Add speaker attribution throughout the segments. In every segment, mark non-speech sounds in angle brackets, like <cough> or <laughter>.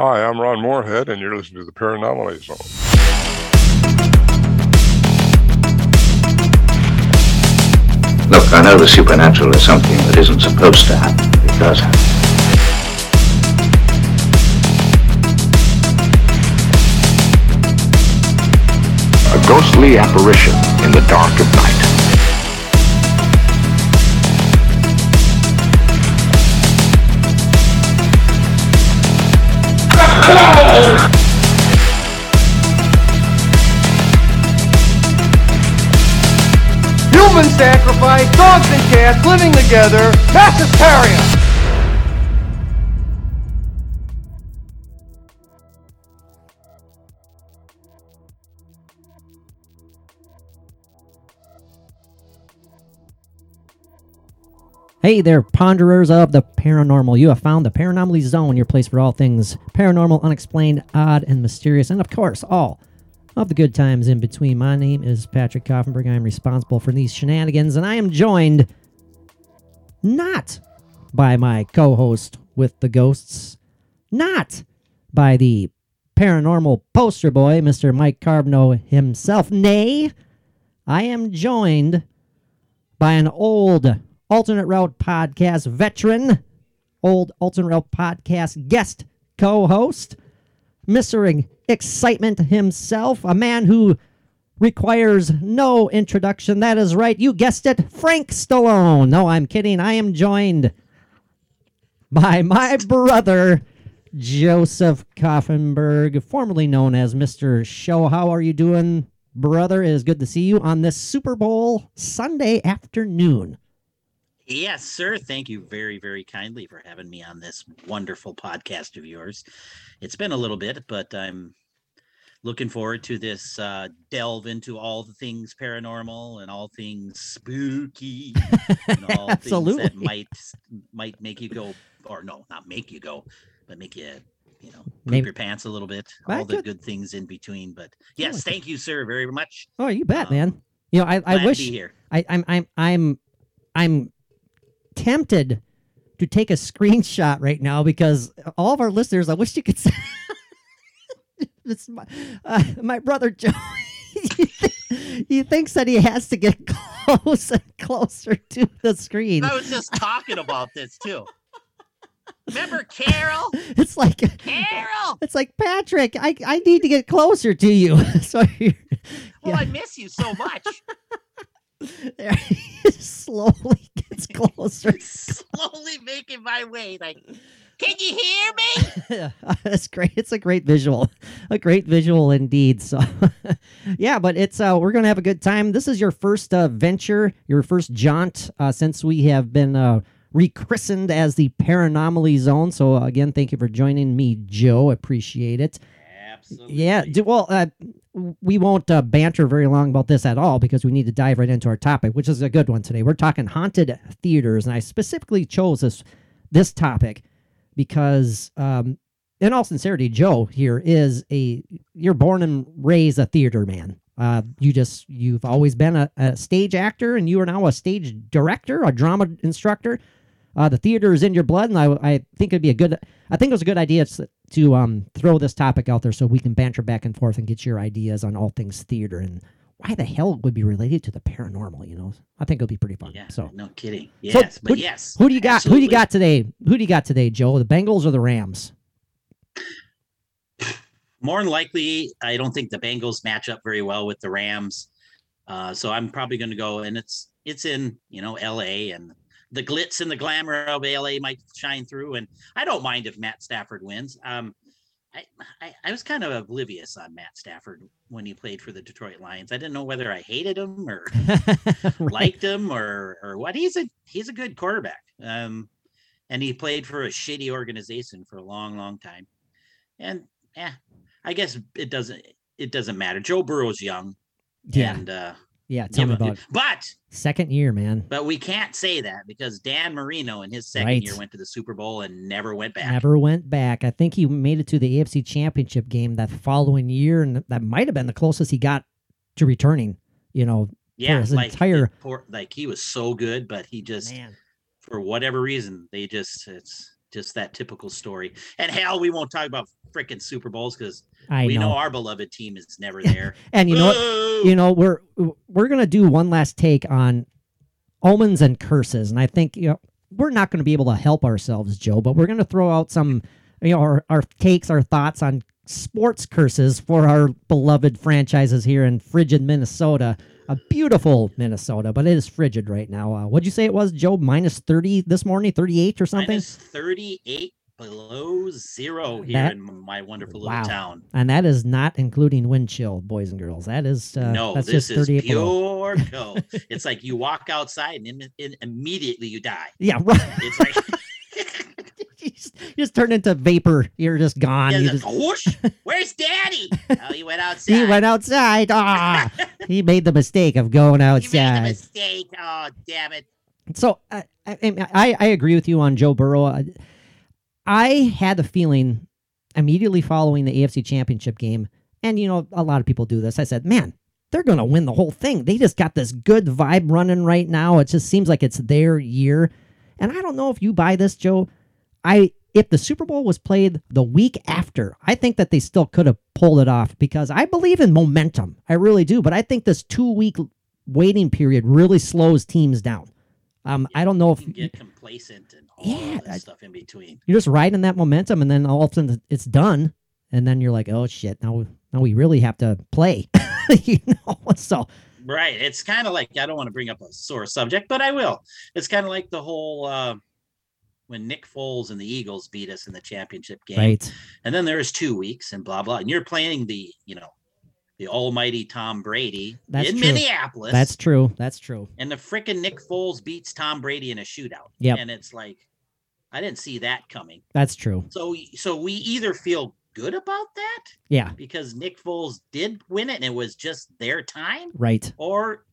Speaker 1: Hi, I'm Ron Moorhead, and you're listening to the Paranormal Zone.
Speaker 2: Look, I know the supernatural is something that isn't supposed to happen, it does happen.
Speaker 3: A ghostly apparition in the dark of night.
Speaker 4: Human sacrifice, dogs and cats living together, mass hysteria.
Speaker 5: Hey there, ponderers of the paranormal. You have found the Paranormally Zone, your place for all things paranormal, unexplained, odd, and mysterious, and of course, all of the good times in between. My name is Patrick Koffenberg. I am responsible for these shenanigans, and I am joined not by my co host with the ghosts, not by the paranormal poster boy, Mr. Mike Carbno himself. Nay, I am joined by an old alternate route podcast veteran, old alternate route podcast guest co host, Mr. Excitement himself, a man who requires no introduction. That is right, you guessed it, Frank Stallone. No, I'm kidding. I am joined by my brother. Joseph Koffenberg, formerly known as Mr. Show. How are you doing, brother? It is good to see you on this Super Bowl Sunday afternoon.
Speaker 6: Yes, sir. Thank you very, very kindly for having me on this wonderful podcast of yours. It's been a little bit, but I'm looking forward to this uh, delve into all the things paranormal and all things spooky, and <laughs> all
Speaker 5: Absolutely.
Speaker 6: things that might might make you go, or no, not make you go, but make you, you know, poop
Speaker 5: Maybe-
Speaker 6: your pants a little bit.
Speaker 5: Well,
Speaker 6: all the
Speaker 5: good.
Speaker 6: good things in between. But yes,
Speaker 5: like
Speaker 6: thank you, sir, very much.
Speaker 5: Oh, you bet,
Speaker 6: Um,
Speaker 5: man. You know, I, I wish
Speaker 6: to be here.
Speaker 5: I, I'm I'm I'm I'm tempted to take a screenshot right now because all of our listeners, I wish you could see. <laughs> my, uh, my brother Joe. he, <laughs> thi- he thinks that he has to get <laughs> close and closer to the screen.
Speaker 6: I was just talking about this too. Remember Carol?
Speaker 5: It's like
Speaker 6: Carol!
Speaker 5: it's like Patrick. I I need to get closer to you. so
Speaker 6: Well,
Speaker 5: Yeah.
Speaker 6: I miss you so much.
Speaker 5: There, he <laughs> slowly gets closer. <laughs>
Speaker 6: Slowly making my way. Like, can you hear me? <laughs>
Speaker 5: That's great. It's a great visual, a great visual indeed. So, yeah, but it's uh, we're gonna have a good time. This is your first uh, venture, your first jaunt uh, since we have been uh, rechristened as the Paranomaly Zone. So uh, again, thank you for joining me, Joe. Appreciate it.
Speaker 6: Absolutely.
Speaker 5: Yeah. Do, well, uh, we won't uh, banter very long about this at all because we need to dive right into our topic, which is a good one today. We're talking haunted theaters, and I specifically chose this this topic because, um, in all sincerity, Joe here is a you're born and raised a theater man. Uh, you just you've always been a, a stage actor, and you are now a stage director, a drama instructor. Uh, the theater is in your blood, and I, I think it'd be a good. I think it was a good idea to, um, throw this topic out there so we can banter back and forth and get your ideas on all things theater and why the hell it would be related to the paranormal. You know, I think it'll be pretty fun.
Speaker 6: Yeah.
Speaker 5: So,
Speaker 6: no kidding.
Speaker 5: So,
Speaker 6: Yes, but
Speaker 5: who-
Speaker 6: yes.
Speaker 5: who do you got? Who do you got today? Who do you got today, Joe? The Bengals or the Rams?
Speaker 6: More than likely, I don't think the Bengals match up very well with the Rams. Uh, so I'm probably going to go, and it's it's in you know L.A. and the glitz and the glamour of L.A. might shine through, and I don't mind if Matt Stafford wins. Um, I, I I was kind of oblivious on Matt Stafford when he played for the Detroit Lions. I didn't know whether I hated him or <laughs>
Speaker 5: Right.
Speaker 6: liked him or or what. He's a he's a good quarterback. Um, and he played for a shitty organization for a long, long time. And yeah, I guess it doesn't it doesn't matter. Joe Burrow's young.
Speaker 5: yeah,
Speaker 6: And uh
Speaker 5: yeah. Tell me
Speaker 6: give a-
Speaker 5: about it.
Speaker 6: but
Speaker 5: second year, man.
Speaker 6: but we can't say that because Dan Marino in his second
Speaker 5: Right.
Speaker 6: year went to the Super Bowl and never went back.
Speaker 5: Never went back. I think he made it to the AFC Championship game that following year, and that might have been the closest he got to returning. You know,
Speaker 6: Yeah,
Speaker 5: his
Speaker 6: like
Speaker 5: entire-
Speaker 6: poor, like he was so good, but he just
Speaker 5: man.
Speaker 6: for whatever reason they just it's just that typical story. And hell, we won't talk about freaking Super Bowls because we
Speaker 5: know.
Speaker 6: know. our beloved team is never <laughs> there.
Speaker 5: and you know what? You know we're we're gonna do one last take on omens and curses and i think you know we're not going to be able to help ourselves joe but we're going to throw out some you know our, our takes our thoughts on sports curses for our beloved franchises here in frigid minnesota a beautiful minnesota but it is frigid right now uh, what'd you say it was joe minus 30 this morning 38 or something
Speaker 6: Minus 38 below zero here
Speaker 5: That-
Speaker 6: in my wonderful
Speaker 5: Wow.
Speaker 6: little town.
Speaker 5: and that is not including wind chill boys and girls that is uh,
Speaker 6: no,
Speaker 5: that's
Speaker 6: this
Speaker 5: just
Speaker 6: is
Speaker 5: 38 below.
Speaker 6: pure <laughs> cold. it's like you walk outside and in, in, immediately you die.
Speaker 5: yeah <laughs> right
Speaker 6: It's like <laughs>
Speaker 5: you just, you just turn into vapor. You're just gone.
Speaker 6: yeah,
Speaker 5: You just,
Speaker 6: whoosh, where's daddy? Oh, he went outside.
Speaker 5: he went outside. Ah, he made the mistake of going
Speaker 6: He made a
Speaker 5: outside.
Speaker 6: mistake. Oh, damn it.
Speaker 5: So I, I, I I agree with you on Joe Burrow. I, I had the feeling immediately following the AFC Championship game, and you know a lot of people do this. I said, man. They're going to win the whole thing. They just got this good vibe running right now. It just seems like it's their year. And I don't know if you buy this, Joe. I if the Super Bowl was played the week after, I think that they still could have pulled it off because I believe in momentum. I really do. But I think this two week waiting period really slows teams down. Um, I don't know if
Speaker 6: You get complacent and
Speaker 5: Yeah,
Speaker 6: stuff in between.
Speaker 5: you're just riding that momentum, and then all of a sudden it's done, and then you're like, oh shit, now now we really have to play, <laughs> you know. So
Speaker 6: Right. It's kind of like I don't want to bring up a sore subject, but I will. It's kind of like the whole uh, when Nick Foles and the Eagles beat us in the championship game,
Speaker 5: right,
Speaker 6: and then there's two weeks and blah blah, and you're playing the you know the almighty Tom Brady
Speaker 5: That's
Speaker 6: in
Speaker 5: true.
Speaker 6: Minneapolis.
Speaker 5: that's true, that's true.
Speaker 6: and the freaking Nick Foles beats Tom Brady in a shootout.
Speaker 5: Yeah.
Speaker 6: And it's like I didn't see that coming.
Speaker 5: That's true.
Speaker 6: So so we either feel good about that
Speaker 5: Yeah,
Speaker 6: because Nick Foles did win it and it was just their time,
Speaker 5: right.
Speaker 6: or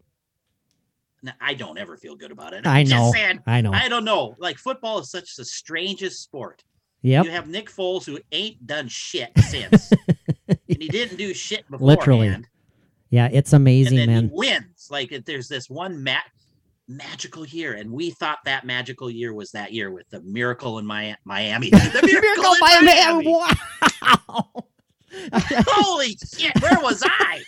Speaker 6: I don't ever feel good about it.
Speaker 5: I
Speaker 6: I'm just
Speaker 5: know.
Speaker 6: saying,
Speaker 5: I know.
Speaker 6: I don't know. Like football is such the strangest sport.
Speaker 5: Yep.
Speaker 6: You have Nick Foles who ain't done shit since, <laughs> and he didn't do shit beforehand.
Speaker 5: Literally. Yeah, it's amazing, man.
Speaker 6: he wins. Like if there's this one ma- magical year, and we thought that magical year was that year with the miracle in Mi- Miami. <laughs> The miracle, in Miami. <laughs>
Speaker 5: Wow. <laughs>
Speaker 6: Holy shit! Where was I?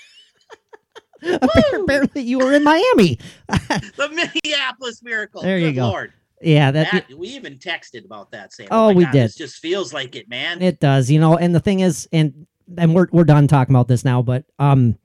Speaker 5: Apparently, you were in Miami.
Speaker 6: The Minneapolis miracle.
Speaker 5: There you
Speaker 6: Good
Speaker 5: go.
Speaker 6: Lord.
Speaker 5: yeah, that,
Speaker 6: That, we even texted about that. Saying,
Speaker 5: Oh,
Speaker 6: "Oh,
Speaker 5: we
Speaker 6: God,
Speaker 5: did.
Speaker 6: This just feels like it, man."
Speaker 5: It does, you know, and the thing is, and and we're we're done talking about this now, but um,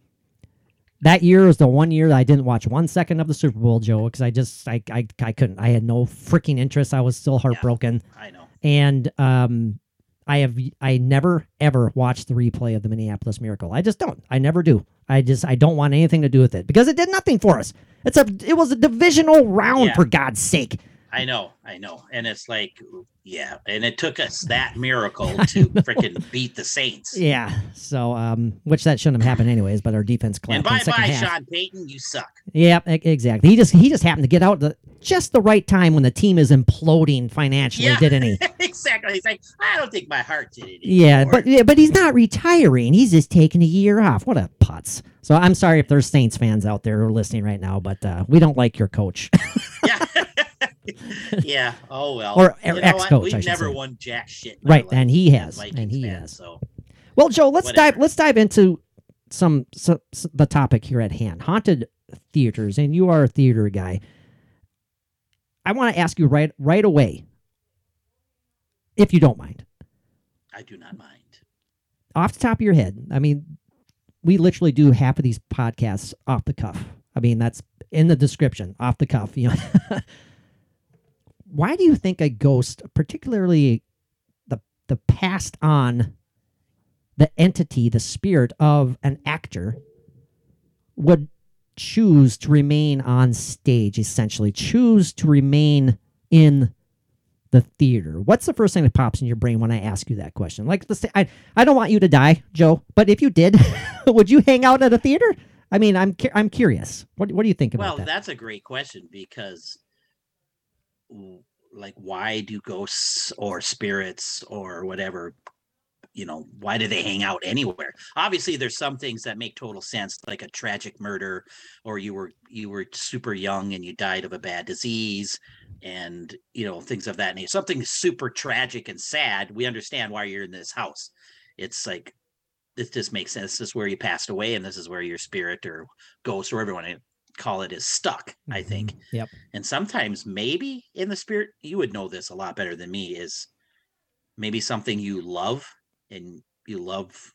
Speaker 5: that year was the one year that I didn't watch one second of the Super Bowl, Joe, because I just I, I I couldn't. I had no freaking interest. I was still heartbroken,
Speaker 6: I know.
Speaker 5: and um, I have I never ever watched the replay of the Minneapolis Miracle. I just don't. I never do. I just I don't want anything to do with it because it did nothing for us. It's a it was a divisional round
Speaker 6: Yeah.
Speaker 5: for God's sake.
Speaker 6: I know, I know. And it's like, yeah. And it took us that <laughs> miracle to freaking beat the Saints.
Speaker 5: Yeah. So um, which that shouldn't have happened anyways, but our defense
Speaker 6: and
Speaker 5: clamped in
Speaker 6: bye bye,
Speaker 5: half.
Speaker 6: Sean Payton, you suck.
Speaker 5: Yeah, exactly. He just he just happened to get out the just the right time when the team is imploding financially,
Speaker 6: Yeah.
Speaker 5: didn't he? <laughs>
Speaker 6: exactly. He's like, I don't think my heart did it.
Speaker 5: yeah, but yeah, but he's not retiring. He's just taking a year off. What a putz. So I'm sorry if there's Saints fans out there who are listening right now, but uh, we don't like your coach. <laughs>
Speaker 6: yeah. <laughs> yeah. Oh well.
Speaker 5: Or
Speaker 6: You know
Speaker 5: ex-coach,
Speaker 6: We've never
Speaker 5: say.
Speaker 6: won jack shit.
Speaker 5: right, and he has,
Speaker 6: Vikings
Speaker 5: and he
Speaker 6: fans,
Speaker 5: has.
Speaker 6: So
Speaker 5: Well, Joe, let's
Speaker 6: Whatever.
Speaker 5: dive let's dive into some, some, s the topic here at hand. Haunted theaters, and you are a theater guy. I want to ask you right right away, if you don't mind.
Speaker 6: I do not mind.
Speaker 5: off the top of your head, I mean, we literally do half of these podcasts off the cuff. I mean, that's in the description, off the cuff. You know, <laughs> why do you think a ghost, particularly the the passed on, the entity, the spirit of an actor, would choose to remain on stage? Essentially, choose to remain in the theater? What's the first thing that pops in your brain when I ask you that question? Like, let's say, I, I don't want you to die, Joe, but if you did, <laughs> would you hang out at a theater? I mean, I'm I'm curious. What what do you think about
Speaker 6: Well,
Speaker 5: that?
Speaker 6: Well, that's a great question because, like, why do ghosts or spirits or whatever, you know, why do they hang out anywhere? Obviously, there's some things that make total sense, like a tragic murder, or you were you were super young and you died of a bad disease, and you know things of that nature. Something super tragic and sad. We understand why you're in this house. it's like it just makes sense. This is where you passed away, and this is where your spirit or ghost or to call it is stuck. I think.
Speaker 5: Mhm. Yep.
Speaker 6: And sometimes maybe in the spirit, you would know this a lot better than me, is maybe something you love and you love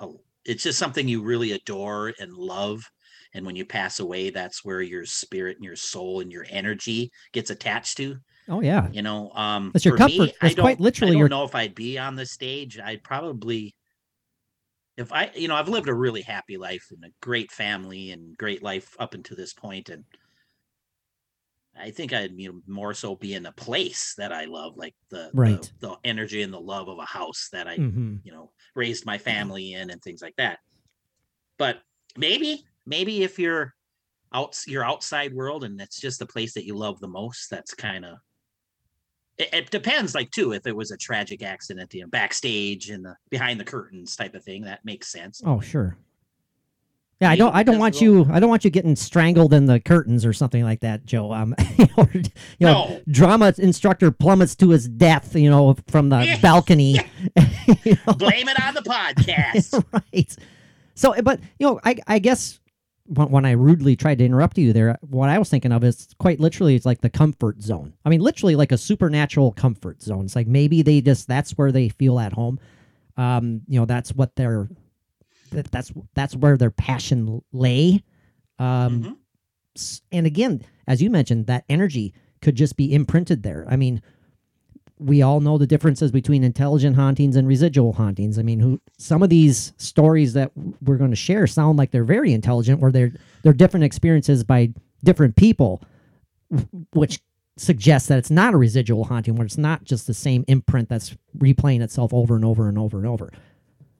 Speaker 6: a- it's just something you really adore and love. And when you pass away, that's where your spirit and your soul and your energy gets attached to.
Speaker 5: Oh yeah.
Speaker 6: You know, um
Speaker 5: That's your
Speaker 6: for me,
Speaker 5: comfort.
Speaker 6: I
Speaker 5: That's quite
Speaker 6: don't-
Speaker 5: literally
Speaker 6: I don't
Speaker 5: your-
Speaker 6: know if I'd be on the stage. I'd probably if I, you know, I've lived a really happy life and a great family and great life up until this point, and I think I'd you know, more so be in a place that I love, like the, the-
Speaker 5: Right.
Speaker 6: the, energy and the love of a house that I,
Speaker 5: hmm
Speaker 6: you know, raised my family in and things like that. But maybe, maybe if you're out your outside world and it's just the place that you love the most, that's kind of it, it depends like too if it was a tragic accident you know backstage and the behind the curtains type of thing that makes sense
Speaker 5: Oh sure. Yeah, I don't. I don't want you. I don't want you getting strangled in the curtains or something like that, Joe. Um, <laughs> you know, or, you know,
Speaker 6: No.
Speaker 5: drama instructor plummets to his death. You know, from the
Speaker 6: Yeah.
Speaker 5: balcony. <laughs> You know?
Speaker 6: blame it on the <laughs> podcast
Speaker 5: right. So, but you know, I I guess when, when I rudely tried to interrupt you there, what I was thinking of is quite literally, it's like the comfort zone. I mean, literally like a supernatural comfort zone. It's like maybe they just that's where they feel at home. Um, you know, that's what their that, that's that's where their passion lay. Um,
Speaker 6: Mhm.
Speaker 5: and again, as you mentioned, that energy could just be imprinted there. I mean, we all know the differences between intelligent hauntings and residual hauntings. I mean, who some of these stories that we're going to share sound like they're very intelligent, where they're they're different experiences by different people, which suggests that it's not a residual haunting, where it's not just the same imprint that's replaying itself over and over and over and over.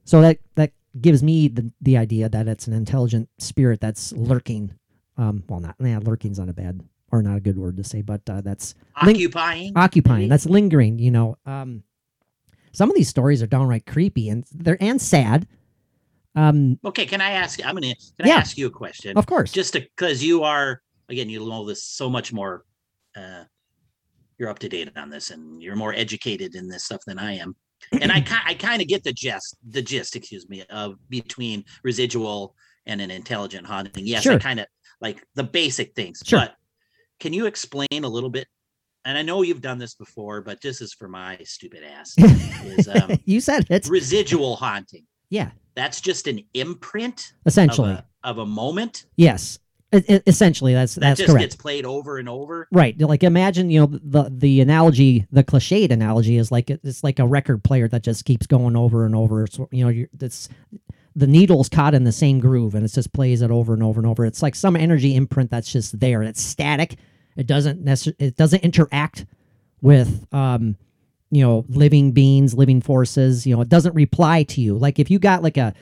Speaker 5: So that that gives me the the idea that it's an intelligent spirit that's lurking. Um, well, not yeah, lurking's not a bad or not a good word to say, but uh, that's ling-
Speaker 6: occupying
Speaker 5: occupying.
Speaker 6: maybe?
Speaker 5: That's lingering. You know, um, some of these stories are downright creepy and they're and sad. Um,
Speaker 6: okay can i ask i'm gonna can
Speaker 5: Yeah.
Speaker 6: i ask you a question
Speaker 5: of course,
Speaker 6: just because you are again you know this so much more uh you're up to date on this and you're more educated in this stuff than i am and i <clears throat> i kind of get the gist the gist excuse me of between residual and an intelligent haunting yes i kind of like the basic things
Speaker 5: Sure.
Speaker 6: but can you explain a little bit and i know you've done this before but this is for my stupid ass is um <laughs>
Speaker 5: you said it.
Speaker 6: residual haunting
Speaker 5: Yeah,
Speaker 6: that's just an imprint of
Speaker 5: essentially,
Speaker 6: a, of a moment
Speaker 5: yes. E- essentially, that's
Speaker 6: that
Speaker 5: that's
Speaker 6: just
Speaker 5: correct.
Speaker 6: gets played over and over
Speaker 5: Right. Like imagine, you know, the the analogy, the cliched analogy is like it's like a record player that just keeps going over and over. So, you know, you're, it's the needle's caught in the same groove and it just plays it over and over and over. It's like some energy imprint that's just there. It's static. It doesn't necessarily it doesn't interact with um you know living beings, living forces. You know, it doesn't reply to you. Like if you got like a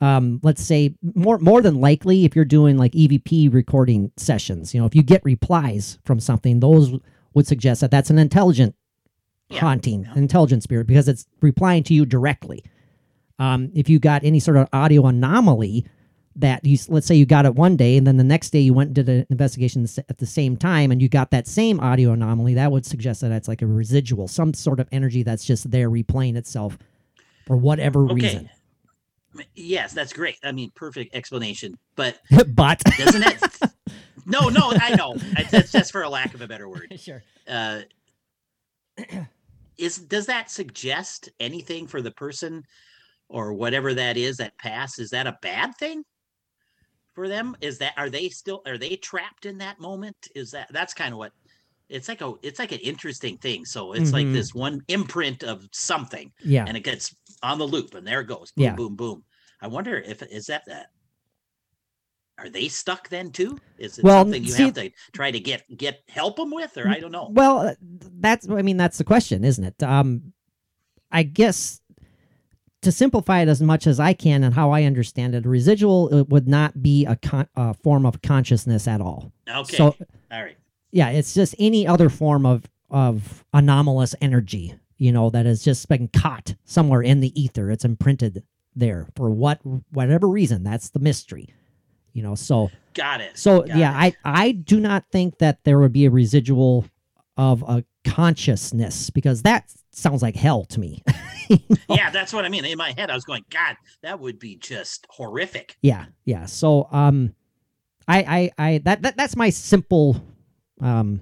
Speaker 5: um, let's say more more than likely if you're doing like EVP recording sessions, you know, if you get replies from something, those would suggest that that's an intelligent
Speaker 6: Yeah,
Speaker 5: haunting,
Speaker 6: yeah.
Speaker 5: intelligent spirit because it's replying to you directly. Um, if you got any sort of audio anomaly that you let's say you got it one day and then the next day you went and did an investigation at the same time and you got that same audio anomaly, that would suggest that it's like a residual, some sort of energy that's just there replaying itself for whatever
Speaker 6: Okay.
Speaker 5: reason.
Speaker 6: Yes, that's great. I mean, perfect explanation. But <laughs>
Speaker 5: but <laughs>
Speaker 6: doesn't that? no, no, I know. That's just for a lack of a better word. <laughs>
Speaker 5: sure.
Speaker 6: Uh, <clears throat> is does that suggest anything for the person or whatever that is that pass Is that a bad thing for them? Is that are they still are they trapped in that moment? Is that that's kind of what it's like a it's like an interesting thing. So it's like
Speaker 5: Mhm.
Speaker 6: this one imprint of something
Speaker 5: Yeah.
Speaker 6: and it gets on the loop and there it goes boom
Speaker 5: Yeah.
Speaker 6: boom boom i wonder if is that that are they stuck then too is it
Speaker 5: Well,
Speaker 6: something you
Speaker 5: see-
Speaker 6: have to try to get get help them with or i don't know
Speaker 5: Well, uh, that's I mean that's the question, isn't it? Um, I guess to simplify it as much as I can and how I understand it, a residual uh, would not be a, con- a form of consciousness at all.
Speaker 6: okay
Speaker 5: So
Speaker 6: all right
Speaker 5: yeah, it's just any other form of of anomalous energy, you know, that has just been caught somewhere in the ether. It's imprinted there for what whatever reason. That's the mystery, you know. So
Speaker 6: got it
Speaker 5: so
Speaker 6: got
Speaker 5: yeah,
Speaker 6: it.
Speaker 5: I I do not think that there would be a residual of a consciousness because that sounds like hell to me. <laughs>
Speaker 6: Yeah, that's what I mean. In my head, I was going, God, that would be just horrific.
Speaker 5: Yeah, yeah. So um I I I that, that that's my simple um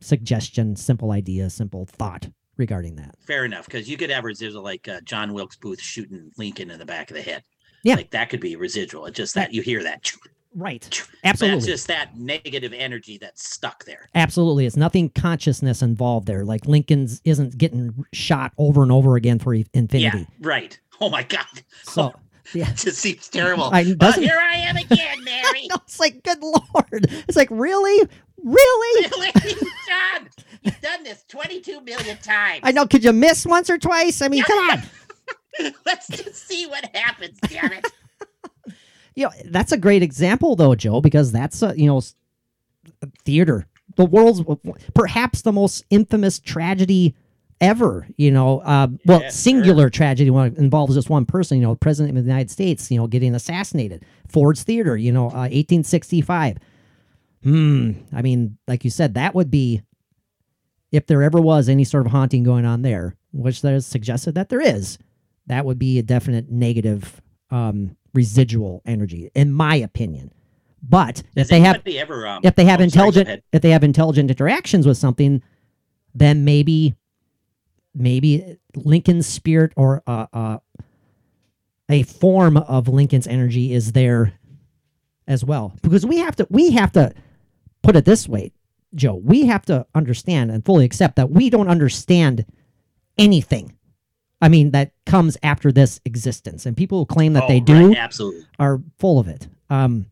Speaker 5: suggestion, simple idea, simple thought regarding that.
Speaker 6: Fair enough, because you could have residual like uh, John Wilkes Booth shooting Lincoln in the back of the head.
Speaker 5: Yeah.
Speaker 6: like that could be residual. It's just that you hear that. <laughs>
Speaker 5: Right. Absolutely.
Speaker 6: That's just that negative energy that's stuck there.
Speaker 5: Absolutely. It's nothing consciousness involved there. Like Lincoln's isn't getting shot over and over again for infinity.
Speaker 6: Yeah, right. Oh my God, <laughs>
Speaker 5: So yeah.
Speaker 6: it just seems terrible.
Speaker 5: I-
Speaker 6: Uh, here I am again, <laughs> Mary.
Speaker 5: No, it's like good lord. It's like really? Really? <laughs>
Speaker 6: really, John? You've done this 22 million times.
Speaker 5: I know. Could you miss once or twice? I mean, come on.
Speaker 6: Let's just see what happens. Damn it.
Speaker 5: You know that's a great example though joe because that's a you know theater. The world's perhaps the most infamous tragedy ever you know uh, well
Speaker 6: Yeah,
Speaker 5: singular tragedy one involves just one person you know president of the united states you know getting assassinated. Ford's theater you know uh, 1865 hmm i mean like you said that would be if there ever was any sort of haunting going on there which there's suggested that there is that would be a definite negative um, residual energy, in my opinion. But if they have
Speaker 6: ever, um,
Speaker 5: if they have
Speaker 6: oh,
Speaker 5: intelligent
Speaker 6: ahead.
Speaker 5: if they have intelligent interactions with something, then maybe maybe Lincoln's spirit or uh, uh, a form of Lincoln's energy is there as well. Because we have to we have to put it this way, Joe. We have to understand and fully accept that we don't understand anything. I mean that comes after this existence, and people who claim that
Speaker 6: Oh,
Speaker 5: they
Speaker 6: right,
Speaker 5: do
Speaker 6: absolutely.
Speaker 5: are full of it. Um,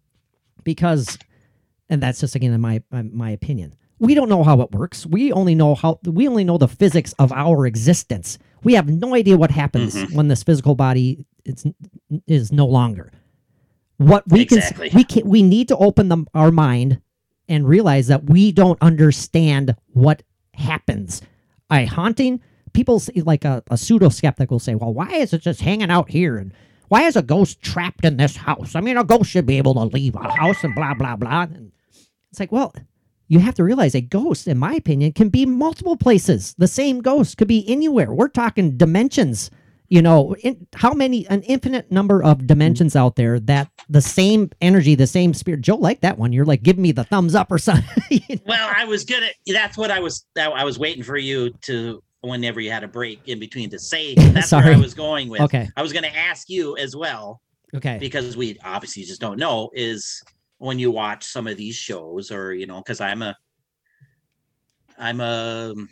Speaker 5: because, and that's just again in my my, my opinion. We don't know how it works. We only know how we only know the physics of our existence. We have no idea what happens
Speaker 6: Mm-hmm.
Speaker 5: when this physical body is is no longer. What we
Speaker 6: Exactly.
Speaker 5: can we can we need to open the, our mind and realize that we don't understand what happens. A haunting, people like a, a pseudo skeptic will say, "Well, why is it just hanging out here and why is a ghost trapped in this house? I mean, a ghost should be able to leave a house and blah blah blah." And it's like, well, you have to realize a ghost, in my opinion, can be multiple places. The same ghost could be anywhere. We're talking dimensions. You know, in, how many, an infinite number of dimensions out there that the same energy, the same spirit. Joe, like that one. You're like, give me the thumbs up or something. <laughs> You know?
Speaker 6: Well, I was gonna. That's what I was. I was waiting for you to. Whenever you had a break in between to say, <laughs> that's where I was going with.
Speaker 5: Okay.
Speaker 6: I was going to ask you as well
Speaker 5: okay.
Speaker 6: because we obviously just don't know. Is when you watch some of these shows, or you know, because I'm a, I'm a um,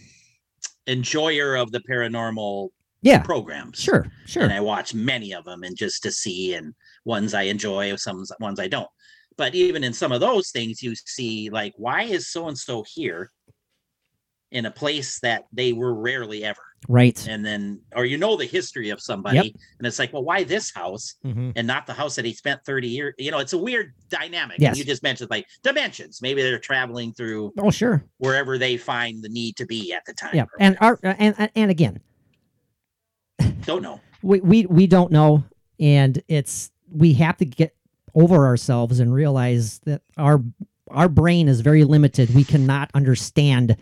Speaker 6: enjoyer of the paranormal
Speaker 5: Yeah.
Speaker 6: programs.
Speaker 5: Sure. Sure.
Speaker 6: and I watch many of them, and just to see, and ones I enjoy, some ones I don't. But even in some of those things, you see like, why is so and so here in a place that they were rarely ever?
Speaker 5: right.
Speaker 6: And then, or you know the history of somebody, and it's like, well, why this house
Speaker 5: hmm
Speaker 6: and not the house that he spent 30 years? You know, it's a weird dynamic.
Speaker 5: Yes.
Speaker 6: And you just mentioned like dimensions. Maybe they're traveling through
Speaker 5: Oh, sure.
Speaker 6: wherever they find the need to be at the time.
Speaker 5: Yeah. And our and and- and again,
Speaker 6: don't know. <laughs>
Speaker 5: we, we we don't know and it's we have to get over ourselves and realize that our our brain is very limited we cannot understand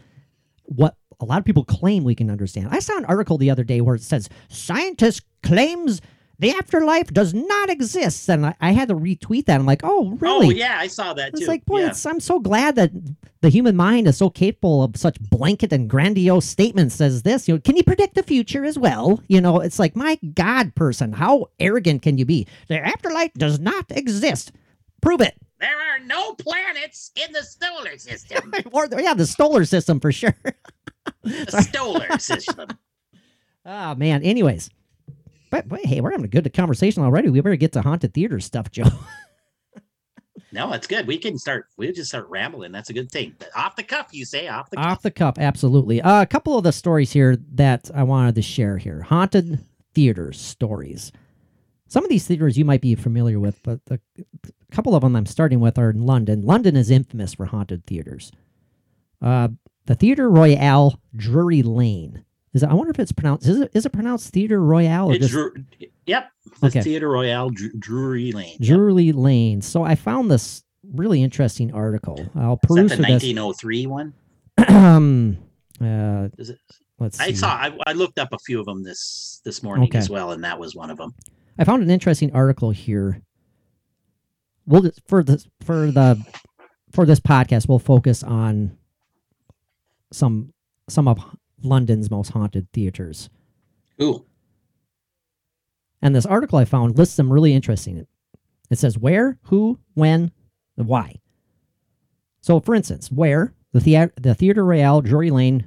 Speaker 5: what a lot of people claim we can understand i saw an article the other day where it says scientist claims the afterlife does not exist and i, I had to retweet that i'm like oh, oh really
Speaker 6: Oh, yeah, I saw that too.
Speaker 5: it's like, boy,
Speaker 6: yeah.
Speaker 5: it's, I'm so glad that the human mind is so capable of such blanket and grandiose statements as this. You know, can you predict the future as well? You know, it's like, my God, person, how arrogant can you be? The afterlife does not exist. Prove it.
Speaker 6: There are no planets in the solar system. <laughs>
Speaker 5: or yeah, the solar system for sure. <laughs>
Speaker 6: the solar system.
Speaker 5: oh <laughs> man. Anyways, but, but hey, we're having a good conversation already. We better get to haunted theater stuff, Joe.
Speaker 6: No, that's good. We can start. We'll just start rambling. That's a good thing. But off the cuff, you say off the cuff.
Speaker 5: Off the cuff, absolutely. Uh, a couple of the stories here that I wanted to share here haunted theater stories. Some of these theaters you might be familiar with, but the, a couple of them I'm starting with are in London. London is infamous for haunted theaters. Uh, the Theatre Royale, Drury Lane. Is it, I wonder if it's pronounced. Is it is it pronounced Theatre Royale just
Speaker 6: Dru- yep, the
Speaker 5: Okay.
Speaker 6: Theater Royale, Dru- Drury Lane. Yep.
Speaker 5: Drury Lane? So I found this really interesting article. I'll
Speaker 6: Is that
Speaker 5: peruse
Speaker 6: the
Speaker 5: through this.
Speaker 6: 1903 one? <clears throat>
Speaker 5: um, uh,
Speaker 6: Is it?
Speaker 5: let's see.
Speaker 6: I saw. I, I looked up a few of them this this morning
Speaker 5: Okay.
Speaker 6: as well, and that was one of them.
Speaker 5: I found an interesting article here. We'll just- for the for the for this podcast, we'll focus on some some of London's most haunted theaters.
Speaker 6: Ooh,
Speaker 5: And this article I found lists some really interesting. It says where, who, when, and why. So, for instance, where the thea- the Theatre Royale, Drury Lane,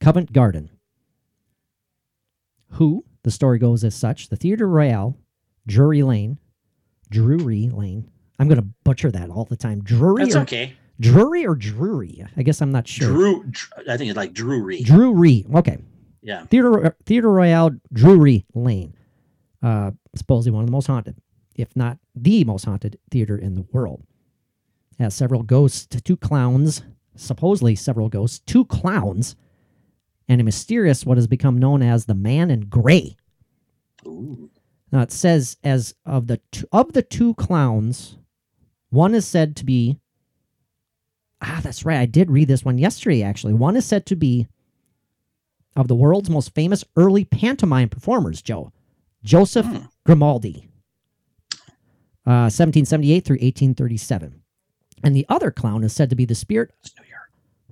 Speaker 5: Covent Garden. Who the story goes as such: the Theatre Royale, Drury Lane, Drury Lane. I'm going to butcher that all the time. Drury,
Speaker 6: that's
Speaker 5: or,
Speaker 6: okay.
Speaker 5: Drury or Drury? I guess I'm not sure.
Speaker 6: Drew, Dr- I think it's like Drury.
Speaker 5: Drury. Okay.
Speaker 6: yeah.
Speaker 5: Theater Theater Royale Drury Lane. Uh, supposedly one of the most haunted, if not the most haunted theater in the world. Has several ghosts, two clowns, supposedly several ghosts, two clowns, and a mysterious what has become known as the Man in Gray.
Speaker 6: Ooh.
Speaker 5: Now it says as of the two, of the two clowns, one is said to be Ah, that's right. I did read this one yesterday actually. One is said to be of the world's most famous early pantomime performers, Joe. Joseph
Speaker 6: Hmm.
Speaker 5: Grimaldi. Uh, 1778 through 1837. And the other clown is said to be the spirit
Speaker 6: It's New York.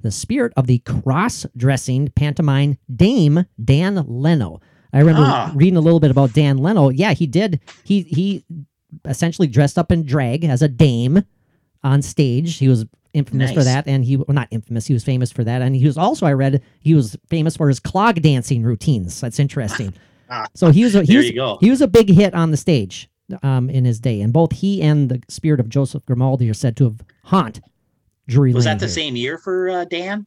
Speaker 5: The spirit of the cross-dressing pantomime Dame Dan Leno. I remember
Speaker 6: Ah.
Speaker 5: reading a little bit about Dan Leno. Yeah, he did. He he essentially dressed up in drag as a dame on stage. He was infamous for that, and he well, not infamous. He was famous for that, and he was also I read he was famous for his clog dancing routines. That's interesting. <laughs>
Speaker 6: Ah.
Speaker 5: so he was a, he
Speaker 6: There
Speaker 5: was he was a big hit on the stage um, in his day, and both he and the spirit of Joseph Grimaldi are said to have haunt Drury
Speaker 6: Was that the same year for uh, Dan?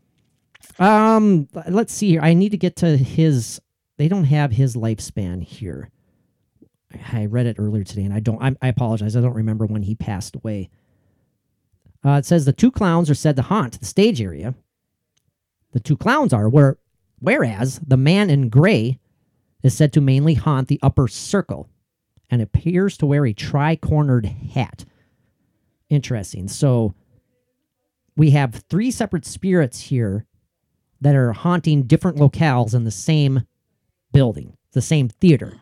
Speaker 5: Um, let's see here. I need to get to his. They don't have his lifespan here. I read it earlier today, and I don't. I, I apologize. I don't remember when he passed away. Uh, it says the two clowns are said to haunt the stage area. The two clowns are where, whereas the man in gray is said to mainly haunt the upper circle, and appears to wear a tri-cornered hat. Interesting. So we have three separate spirits here that are haunting different locales in the same building, the same theater.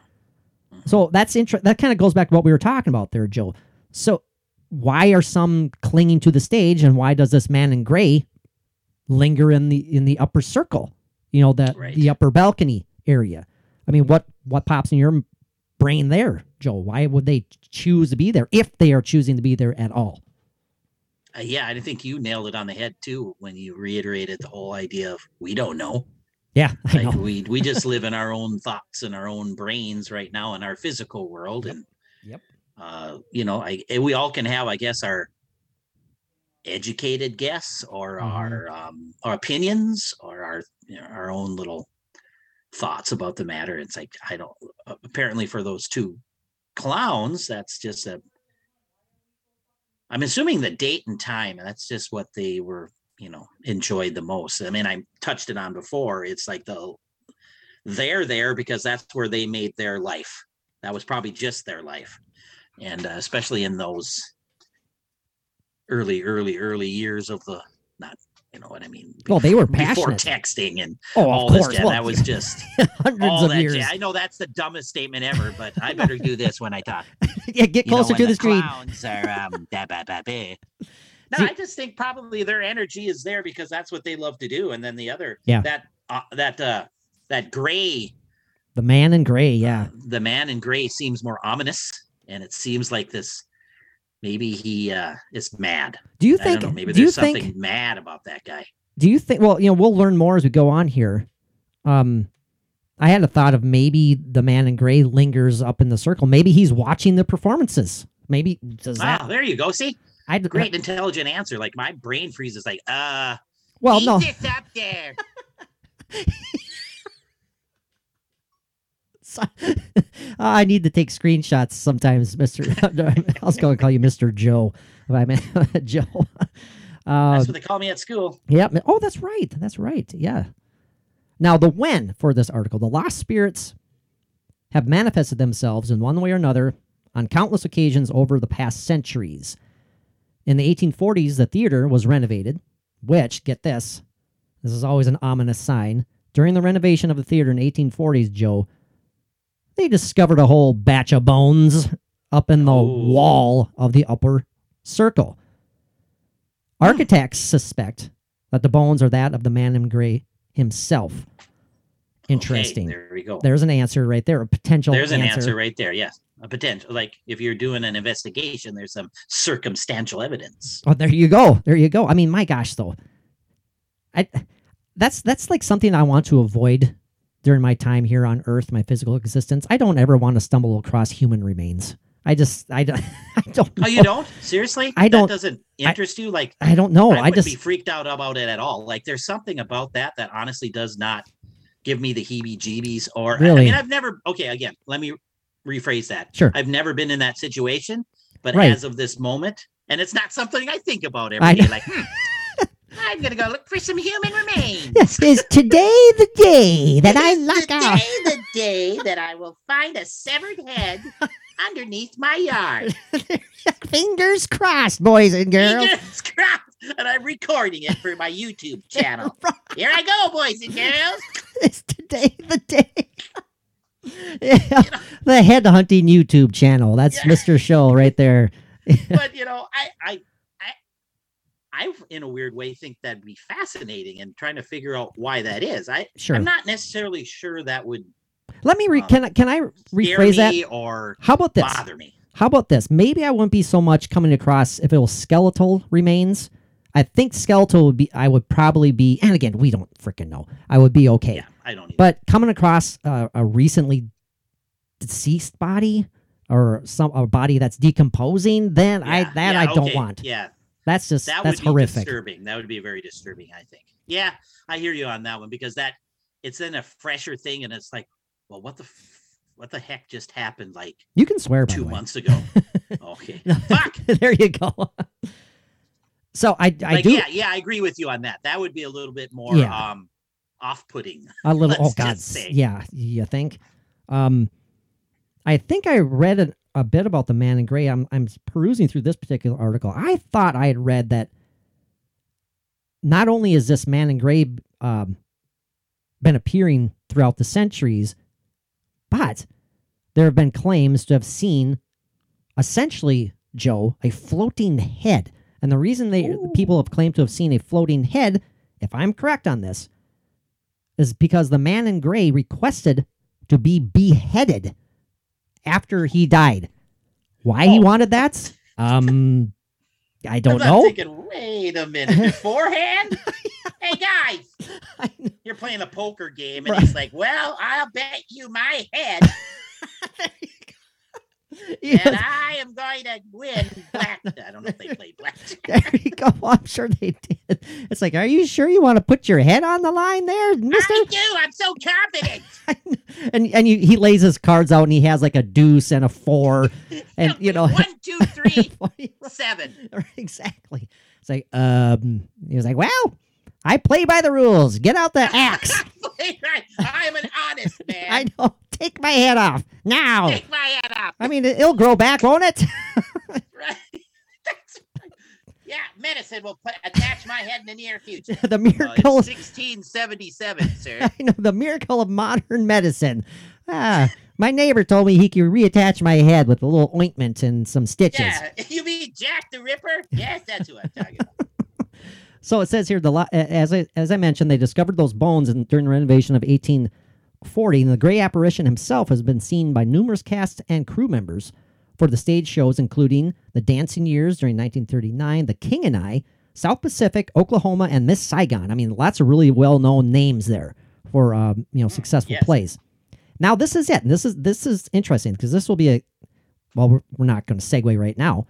Speaker 5: So that's inter- that kind of goes back to what we were talking about there, Joe. So why are some clinging to the stage and why does this man in gray linger in the in the upper circle? You know, that
Speaker 6: Right.
Speaker 5: the upper balcony area. I mean, what what pops in your brain there, Joe? Why would they choose to be there if they are choosing to be there at all?
Speaker 6: Uh, yeah, I think you nailed it on the head too when you reiterated the whole idea of we don't know.
Speaker 5: Yeah, I
Speaker 6: Like
Speaker 5: know.
Speaker 6: we we just live in <laughs> our own thoughts and our own brains right now in our physical world, and
Speaker 5: Yep.
Speaker 6: uh, you know, I we all can have, I guess, our educated guess or
Speaker 5: Mhm.
Speaker 6: our um, our opinions or our you know, our own little thoughts about the matter. It's like I don't. Apparently, for those two clowns, that's just a. I'm assuming the date and time, and that's just what they were, you know, enjoyed the most. I mean, I touched it on before. It's like the they're there because that's where they made their life. That was probably just their life, and uh, especially in those early, early, early years of the not, you know what I mean.
Speaker 5: Well, they were
Speaker 6: before texting and
Speaker 5: Oh,
Speaker 6: all
Speaker 5: of
Speaker 6: this.
Speaker 5: Well,
Speaker 6: that was just <laughs>
Speaker 5: hundreds
Speaker 6: all
Speaker 5: of
Speaker 6: that.
Speaker 5: years.
Speaker 6: ja- I know that's the dumbest statement ever, but I better do this when I talk. <laughs>
Speaker 5: yeah, get
Speaker 6: You
Speaker 5: closer to the screen.
Speaker 6: Clowns are um, <laughs> da, ba, ba, ba. No,
Speaker 5: See-
Speaker 6: I just think probably their energy is there because that's what they love to do, and then the other,
Speaker 5: Yeah.
Speaker 6: that uh, that uh, that gray,
Speaker 5: The man in gray, yeah.
Speaker 6: the man in gray seems more ominous, and it seems like this. Maybe he uh, is mad.
Speaker 5: Do you think?
Speaker 6: know. Maybe
Speaker 5: do you
Speaker 6: there's something
Speaker 5: think?
Speaker 6: mad about that guy.
Speaker 5: Do you think? Well, you know, we'll learn more as we go on here. Um, I had a thought of maybe the man in gray lingers up in the circle. Maybe he's watching the performances. Maybe does that?
Speaker 6: There you go. See,
Speaker 5: I
Speaker 6: great intelligent answer. Like my brain freezes. Like, uh,
Speaker 5: Well, no.
Speaker 6: just up there. <laughs> <laughs>
Speaker 5: I need to take screenshots sometimes, Mister. <laughs> I was going to call you Mister Joe. If I meant <laughs> Joe. Uh,
Speaker 6: That's what they call me at school.
Speaker 5: Yeah. Oh, that's right. That's right. Yeah. Now, the when for this article, the lost spirits have manifested themselves in one way or another on countless occasions over the past centuries. In the 1840s, the theater was renovated, which, get this, this is always an ominous sign. during the renovation of the theater in 1840s, Joe, they discovered a whole batch of bones up in the
Speaker 6: Oh.
Speaker 5: wall of the upper circle. Architects suspect that the bones are that of the man in gray himself. Interesting.
Speaker 6: Okay, there we go.
Speaker 5: There's an answer right there, a potential
Speaker 6: There's an answer right there. Yes, a potential. Like if you're doing an investigation, there's some circumstantial evidence.
Speaker 5: Oh, there you go. There you go. I mean, my gosh, though, I that's that's like something I want to avoid during my time here on Earth, my physical existence. I don't ever want to stumble across human remains. I just, I don't, <laughs> I don't.
Speaker 6: Oh, you don't? Seriously?
Speaker 5: I don't-
Speaker 6: That doesn't interest you? Like
Speaker 5: I don't know.
Speaker 6: I
Speaker 5: I, just,
Speaker 6: be freaked out about it at all. Like there's something about that that honestly does not give me the heebie-jeebies. Or I- I
Speaker 5: Really?
Speaker 6: mean, I've never. Okay, again, let me rephrase that.
Speaker 5: Sure.
Speaker 6: I've never been in that situation, but
Speaker 5: Right.
Speaker 6: as of this moment, and it's not something I think about every
Speaker 5: I
Speaker 6: day. Like, hmm, I'm gonna go look for some human remains.
Speaker 5: This is today the day that I lock
Speaker 6: the
Speaker 5: out.
Speaker 6: Today the day that I will find a severed head underneath my yard. <laughs>
Speaker 5: Fingers crossed, boys and girls.
Speaker 6: Fingers <laughs> crossed, and I'm recording it for my YouTube <laughs> channel. Here I go, boys and girls.
Speaker 5: Is today the day? yeah, the head hunting YouTube channel. That's
Speaker 6: Yeah.
Speaker 5: Mr. Show right there.
Speaker 6: But you know, I, I, I, in a weird way, think that'd be fascinating, and trying to figure out why that is. I,
Speaker 5: Sure.
Speaker 6: I'm not necessarily sure that would
Speaker 5: Let me re-
Speaker 6: um,
Speaker 5: can I can I rephrase that?
Speaker 6: or
Speaker 5: How about this?
Speaker 6: bother me.
Speaker 5: How about this? Maybe I wouldn't be so much coming across if it was skeletal remains. I think skeletal would be. I would probably be. And again, we don't freaking know. I would be okay.
Speaker 6: Yeah, I don't. Either.
Speaker 5: But coming across a, a recently deceased body or some a body that's decomposing, then I that
Speaker 6: yeah,
Speaker 5: I don't want.
Speaker 6: Yeah,
Speaker 5: That's just
Speaker 6: that
Speaker 5: that's
Speaker 6: would be
Speaker 5: horrific.
Speaker 6: disturbing. That would be very disturbing. I think. Yeah, I hear you on that one because that it's then a fresher thing, and it's like, well, what the f- what the heck just happened like
Speaker 5: You can swear
Speaker 6: two months ago? <laughs> okay, <laughs> fuck.
Speaker 5: there you go. so I I
Speaker 6: Like,
Speaker 5: do
Speaker 6: yeah, yeah, I agree with you on that. That would be a little bit more
Speaker 5: Yeah.
Speaker 6: um off-putting.
Speaker 5: a little. oh God, yeah. You think? Um, I think I read a, a bit about the man in gray. I'm I'm perusing through this particular article. I thought I had read that. Not only is this man in gray um, been appearing throughout the centuries, but there have been claims to have seen, essentially, Joe, a floating head. And the reason they people have claimed to have seen a floating head, if I'm correct on this, is because the man in gray requested to be beheaded after he died. Why he
Speaker 6: Oh.
Speaker 5: wanted that? Um, I don't know.
Speaker 6: thinking, wait a minute, <laughs> beforehand? <laughs> hey guys, you're playing a poker game, and
Speaker 5: Right.
Speaker 6: he's like, "Well, I'll bet you my head, <laughs> <laughs>
Speaker 5: Yeah,
Speaker 6: and I am going to win black." I don't know if they <laughs> play black.
Speaker 5: there you go. <laughs> I'm sure they did. It's like, are you sure you want to put your head on the line there, Mister?
Speaker 6: I do. I'm so confident.
Speaker 5: and and you, he lays his cards out, and he has like a deuce and a four, and you know,
Speaker 6: one, two, three, seven.
Speaker 5: exactly. It's like, um, he was like, well, I play by the rules. Get out the axe.
Speaker 6: I'm an honest man.
Speaker 5: I know. Take my head off now.
Speaker 6: Take my head off.
Speaker 5: I mean, it'll grow back, won't it? <laughs>
Speaker 6: Right. <laughs> Right. Yeah, medicine will put, attach my head in the near future. <laughs>
Speaker 5: the miracle.
Speaker 6: it's 1677, sir.
Speaker 5: I know the miracle of modern medicine. Ah, my neighbor told me he could reattach my head with a little ointment and some stitches.
Speaker 6: Yeah, you mean Jack the Ripper? Yes, that's who I'm talking about.
Speaker 5: So it says here, the as I as I mentioned, they discovered those bones in, during the renovation of 1840, and the gray apparition himself has been seen by numerous cast and crew members for the stage shows, including The Dancing Years during 1939, The King and I, South Pacific, Oklahoma, and Miss Saigon. I mean, lots of really well known names there for um, you know successful
Speaker 6: yes.
Speaker 5: plays. Now this is it, and this is this is interesting because this will be a well, we're, we're not going to segue right now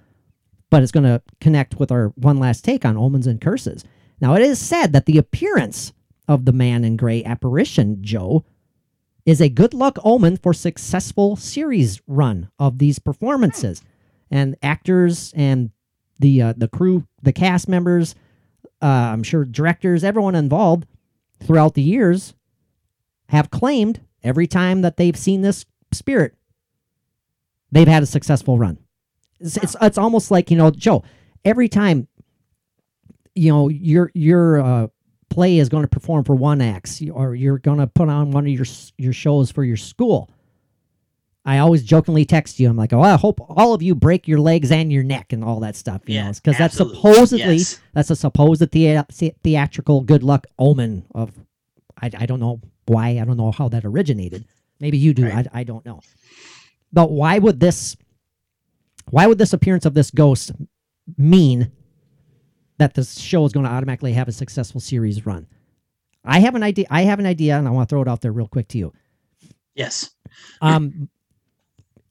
Speaker 5: but it's going to connect with our one last take on omens and curses. Now, it is said that the appearance of the man in gray apparition, Joe, is a good luck omen for successful series run of these performances. And actors and the uh, the crew, the cast members, uh, I'm sure directors, everyone involved throughout the years have claimed every time that they've seen this spirit, they've had a successful run. It's, it's it's almost like you know, Joe. Every time, you know, your your uh, play is going to perform for one acts or you're going to put on one of your your shows for your school. I always jokingly text you. I'm like, oh, I hope all of you break your legs and your neck and all that stuff. You
Speaker 6: Yeah,
Speaker 5: because that's supposedly
Speaker 6: Yes.
Speaker 5: that's a supposed the- theatrical good luck omen of. I, I don't know why. I don't know how that originated. Maybe you do.
Speaker 6: Right.
Speaker 5: I, I don't know. But why would this? Why would this appearance of this ghost mean that the show is going to automatically have a successful series run? I have an idea. I have an idea, and I want to throw it out there real quick to you.
Speaker 6: Yes.
Speaker 5: Um,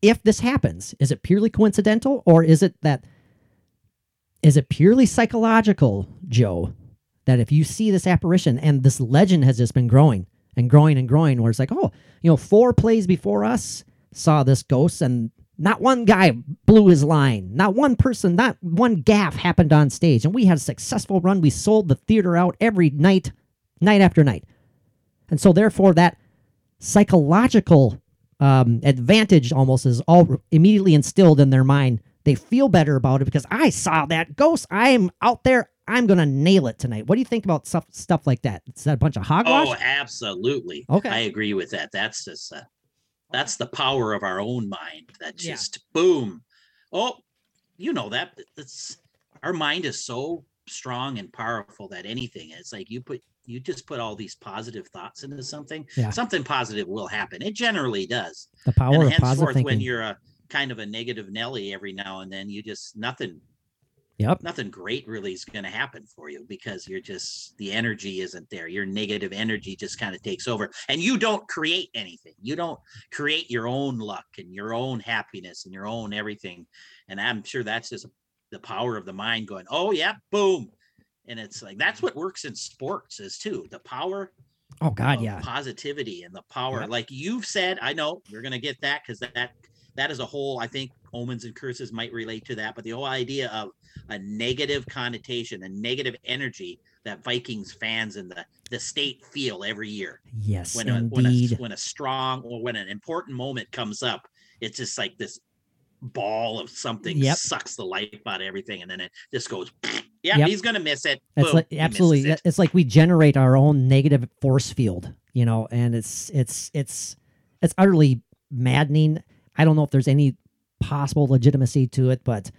Speaker 5: if this happens, is it purely coincidental, or is it that? Is it purely psychological, Joe? That if you see this apparition and this legend has just been growing and growing and growing, where it's like, oh, you know, four plays before us saw this ghost, and not one guy blew his line, not one person, not one gaffe happened on stage, and we had a successful run. We sold the theater out every night, night after night, and so therefore that psychological um, advantage almost is all immediately instilled in their mind. They feel better about it because I saw that ghost. I am out there. I'm gonna nail it tonight. What do you think about stuff stuff like that? Is that a bunch of hogwash?
Speaker 6: Oh, absolutely.
Speaker 5: Okay.
Speaker 6: I agree with that. That's just uh, that's the power of our own mind. That
Speaker 5: Yeah.
Speaker 6: just boom. Oh, you know that that's our mind is so strong and powerful that anything it's like you put you just put all these positive thoughts into something
Speaker 5: Yeah.
Speaker 6: something positive will happen it generally does
Speaker 5: the power
Speaker 6: and
Speaker 5: of positive
Speaker 6: henceforth when you're a kind of a negative nelly every now and then you just nothing
Speaker 5: Yep.
Speaker 6: nothing great really is going to happen for you because you're just the energy isn't there your negative energy just kind of takes over and you don't create anything you don't create your own luck and your own happiness and your own everything and i'm sure that's just the power of the mind going oh yeah boom and it's like that's what works in sports is too the power
Speaker 5: Oh God, yeah.
Speaker 6: positivity and the power
Speaker 5: Yeah.
Speaker 6: like you've said i know you're going to get that because that that is a whole i think omens and curses might relate to that but the whole idea of a negative connotation a negative energy that vikings fans in the the state feel every year
Speaker 5: Yes,
Speaker 6: when a, when a when a strong or when an important moment comes up it's just like this ball of something
Speaker 5: Yep.
Speaker 6: sucks the life out of everything and then it just goes <sniffs> yeah
Speaker 5: Yep.
Speaker 6: he's gonna miss it
Speaker 5: It's like absolutely.
Speaker 6: it.
Speaker 5: It's like we generate our own negative force field, you know, and it's it's it's it's utterly maddening. I don't know if there's any possible legitimacy to it, but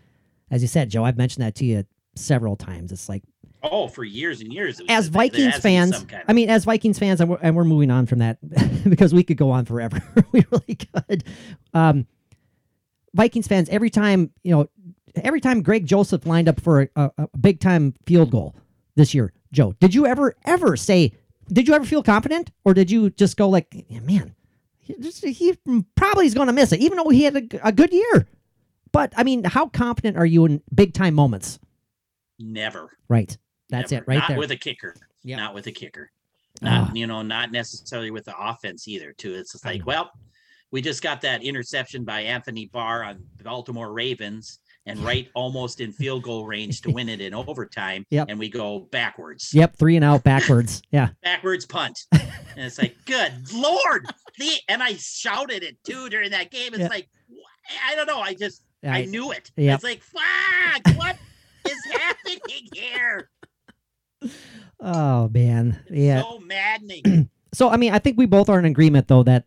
Speaker 5: as you said, Joe, I've mentioned that to you several times. It's like
Speaker 6: oh for years and years
Speaker 5: as Vikings fans,
Speaker 6: kind
Speaker 5: I mean, as Vikings fans, and we're, and we're moving on from that <laughs> because we could go on forever. <laughs> we really could. Um, Vikings fans, every time you know, every time Greg Joseph lined up for a, a, a big time field goal this year, Joe, did you ever ever say? Did you ever feel confident, or did you just go like, yeah, man, he, he probably is going to miss it, even though he had a, a good year. But I mean, how confident are you in big time moments?
Speaker 6: never
Speaker 5: Right. That's
Speaker 6: Never.
Speaker 5: it, right
Speaker 6: not
Speaker 5: there.
Speaker 6: with a kicker.
Speaker 5: Yep.
Speaker 6: Not with a kicker.
Speaker 5: Ah.
Speaker 6: Not you know, not necessarily with the offense either. Too. It's just like, well, we just got that interception by Anthony Barr on the Baltimore Ravens, and right almost in field goal range to win it in overtime.
Speaker 5: Yep.
Speaker 6: And we go backwards.
Speaker 5: Yep, three and out backwards. <laughs> Yeah.
Speaker 6: Backwards punt. <laughs> and it's like, good lord. The and I shouted it too during that game. It's
Speaker 5: Yeah.
Speaker 6: like, I don't know. I just I,
Speaker 5: I-
Speaker 6: knew it.
Speaker 5: Yep.
Speaker 6: It's like, fuck, what is <laughs> happening here?
Speaker 5: Oh man. Yeah.
Speaker 6: So maddening. <clears throat>
Speaker 5: So I mean, I think we both are in agreement though that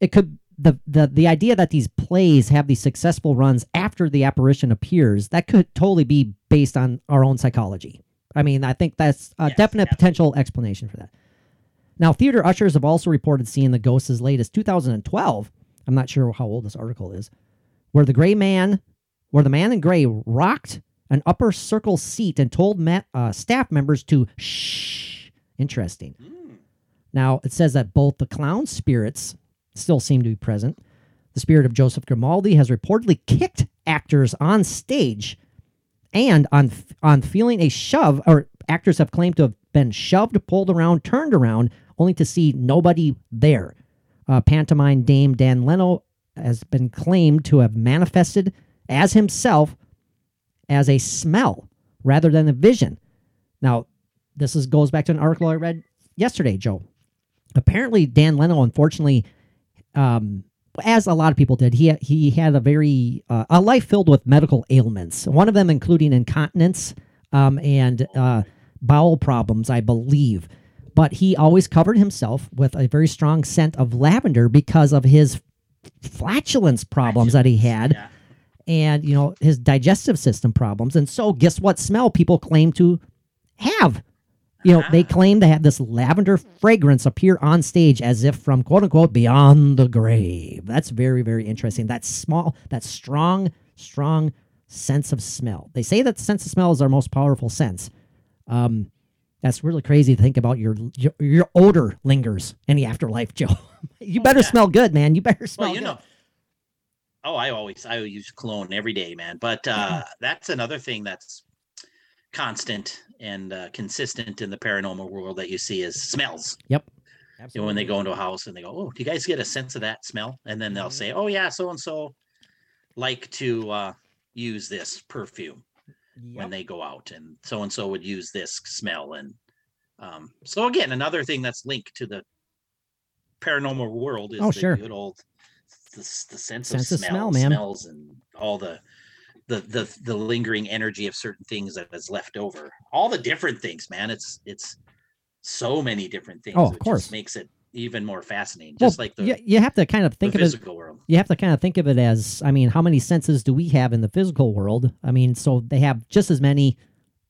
Speaker 5: it could the the the idea that these plays have these successful runs after the apparition appears that could totally be based on our own psychology. I mean, I think that's a
Speaker 6: Yes,
Speaker 5: definite
Speaker 6: absolutely.
Speaker 5: potential explanation for that. Now, theater ushers have also reported seeing the ghost as late as 2012. I'm not sure how old this article is, where the gray man, where the man in gray rocked an upper circle seat and told ma- uh, staff members to shh. Interesting.
Speaker 6: Mm.
Speaker 5: Now, it says that both the clown spirits still seem to be present. The spirit of Joseph Grimaldi has reportedly kicked actors on stage and on on feeling a shove or actors have claimed to have been shoved, pulled around, turned around only to see nobody there. Uh, pantomime dame Dan Leno has been claimed to have manifested as himself as a smell rather than a vision. Now, this is goes back to an article I read yesterday, Joe. Apparently, Dan Leno, unfortunately, um, as a lot of people did, he he had a very uh, a life filled with medical ailments. One of them including incontinence um, and uh, bowel problems, I believe. But he always covered himself with a very strong scent of lavender because of his flatulence problems that he had
Speaker 6: Yeah.
Speaker 5: and you know his digestive system problems. And so guess what smell people claim to have? You know they
Speaker 6: Ah.
Speaker 5: claim to have this lavender fragrance appear on stage as if from quote unquote beyond the grave. That's very very interesting. That small that strong strong sense of smell. They say that sense of smell is our most powerful sense. Um that's really crazy to think about your your, your odor lingers in the afterlife joe <laughs> you
Speaker 6: Oh,
Speaker 5: better
Speaker 6: yeah.
Speaker 5: smell good man you better smell
Speaker 6: Well, you
Speaker 5: good.
Speaker 6: know. Oh, I always I use cologne every day, man. But uh, that's another thing that's constant and uh, consistent in the paranormal world that you see is smells.
Speaker 5: yep
Speaker 6: You know, when they go into a house and they go, "Oh, do you guys get a sense of that smell?" And then they'll say, "Oh yeah, so and so like to uh, use this perfume when they go out, and so and so would use this smell." And um, so again, another thing that's linked to the paranormal world is
Speaker 5: Oh,
Speaker 6: the
Speaker 5: sure.
Speaker 6: good old the, the sense,
Speaker 5: Sense
Speaker 6: of
Speaker 5: of
Speaker 6: smell,
Speaker 5: smell, man.
Speaker 6: smells, and all the the the the lingering energy of certain things that is left over. All the different things, man. It's it's so many different things.
Speaker 5: Oh, of course.
Speaker 6: just makes it even more fascinating.
Speaker 5: Well,
Speaker 6: Just like the,
Speaker 5: you, you have to kind of think of it
Speaker 6: physical world.
Speaker 5: you have to kind of think of it as i mean how many senses do we have in the physical world i mean so they have just as many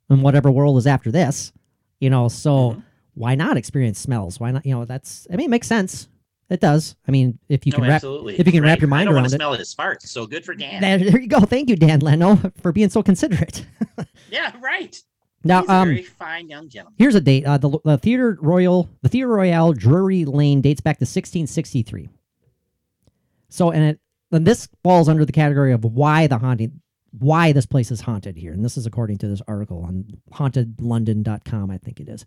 Speaker 5: in whatever world is after this you know so
Speaker 6: Mhm.
Speaker 5: why not experience smells why not you know that's i mean it makes sense it does i mean if you
Speaker 6: No,
Speaker 5: can wrap
Speaker 6: absolutely.
Speaker 5: if you can wrap your
Speaker 6: I
Speaker 5: mind
Speaker 6: don't
Speaker 5: around it
Speaker 6: smell his farts. So good for Dan.
Speaker 5: there, there you go thank you dan leno for being so considerate <laughs>
Speaker 6: yeah, right.
Speaker 5: Now
Speaker 6: He's
Speaker 5: um
Speaker 6: very fine young gentleman.
Speaker 5: Here's a date. Uh, the, the Theater Royal, the Theater Royale Drury Lane dates back to 1663. So, and it, this falls under the category of why the haunting, why this place is haunted here. And this is according to this article on hauntedlondon.com, I think it is.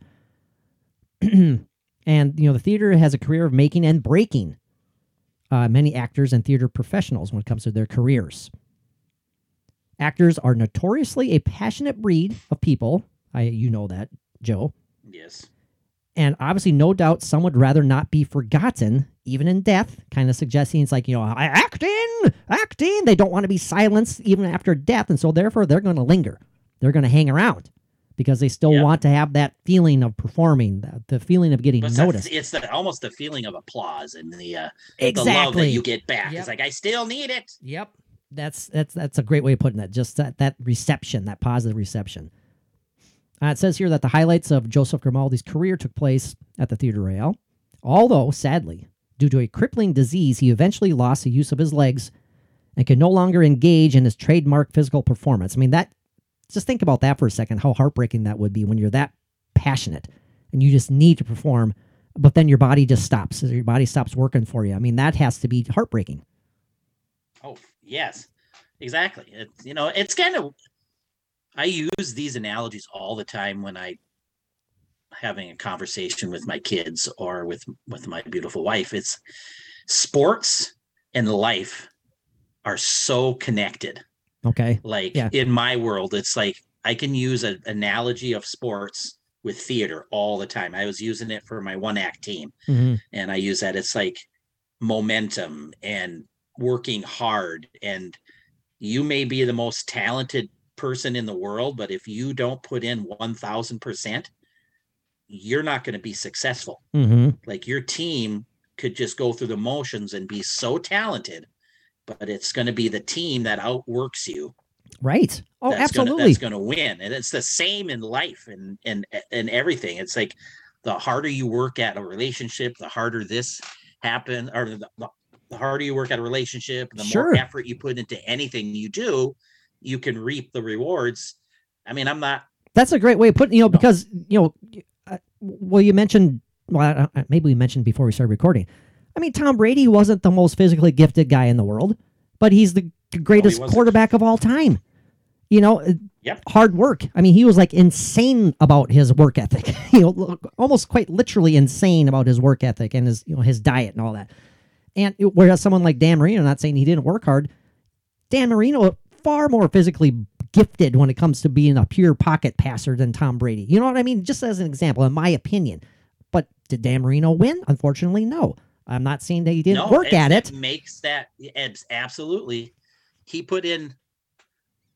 Speaker 5: <clears throat> and, you know, the theater has a career of making and breaking uh, many actors and theater professionals when it comes to their careers. Actors are notoriously a passionate breed of people. I, you know that, Joe.
Speaker 6: Yes.
Speaker 5: And obviously, no doubt, some would rather not be forgotten, even in death, kind of suggesting it's like, you know, "I- acting, acting. They don't want to be silenced even after death. And so, therefore, they're going to linger. They're going to hang around because they still
Speaker 6: Yeah.
Speaker 5: want to have that feeling of performing, the, the feeling of getting
Speaker 6: But
Speaker 5: noticed.
Speaker 6: it's the, almost the feeling of applause and the uh, the love that you get back.
Speaker 5: Yep.
Speaker 6: It's like I still need it.
Speaker 5: Yep. That's that's that's a great way of putting that. Just that that reception, that positive reception. Uh, it says here that the highlights of Joseph Grimaldi's career took place at the Theatre Royal, Although, sadly, due to a crippling disease, he eventually lost the use of his legs and could no longer engage in his trademark physical performance. I mean, that just think about that for a second, how heartbreaking that would be when you're that passionate and you just need to perform, but then your body just stops. Your body stops working for you. I mean, that has to be heartbreaking.
Speaker 6: Yes, exactly. It, you know, it's kind of. I use these analogies all the time when I having a conversation with my kids or with with my beautiful wife. It's sports and life are so connected.
Speaker 5: Okay.
Speaker 6: Like
Speaker 5: Yeah.
Speaker 6: in my world, it's like I can use an analogy of sports with theater all the time. I was using it for my one act team
Speaker 5: hmm
Speaker 6: and I use that. It's like momentum and working hard. And you may be the most talented person in the world, but if you don't put in 1000%, you're not going to be successful.
Speaker 5: hmm
Speaker 6: Like your team could just go through the motions and be so talented, but it's going to be the team that outworks you
Speaker 5: Right. Oh,
Speaker 6: that's
Speaker 5: absolutely.
Speaker 6: Gonna, that's going to win, and it's the same in life and and and everything. It's like the harder you work at a relationship, the harder this happen, or the, the, the harder you work at a relationship, the
Speaker 5: Sure.
Speaker 6: more effort you put into anything you do, you can reap the rewards. I mean, I'm not.
Speaker 5: That's a great way of putting. You know, because you know, uh, well, you mentioned. Well, uh, maybe we mentioned before we started recording. I mean, Tom Brady wasn't the most physically gifted guy in the world, but he's the greatest
Speaker 6: wasn't.
Speaker 5: quarterback of all time. You know,
Speaker 6: Yep.
Speaker 5: hard work. I mean, he was like insane about his work ethic. <laughs> you know, almost quite literally insane about his work ethic and his you know his diet and all that. And whereas someone like Dan Marino, not saying he didn't work hard, Dan Marino far more physically gifted when it comes to being a pure pocket passer than Tom Brady. You know what I mean? Just as an example, in my opinion. But did Dan Marino win? Unfortunately, no. I'm not saying that he didn't
Speaker 6: no,
Speaker 5: work at it.
Speaker 6: Makes that absolutely. He put in.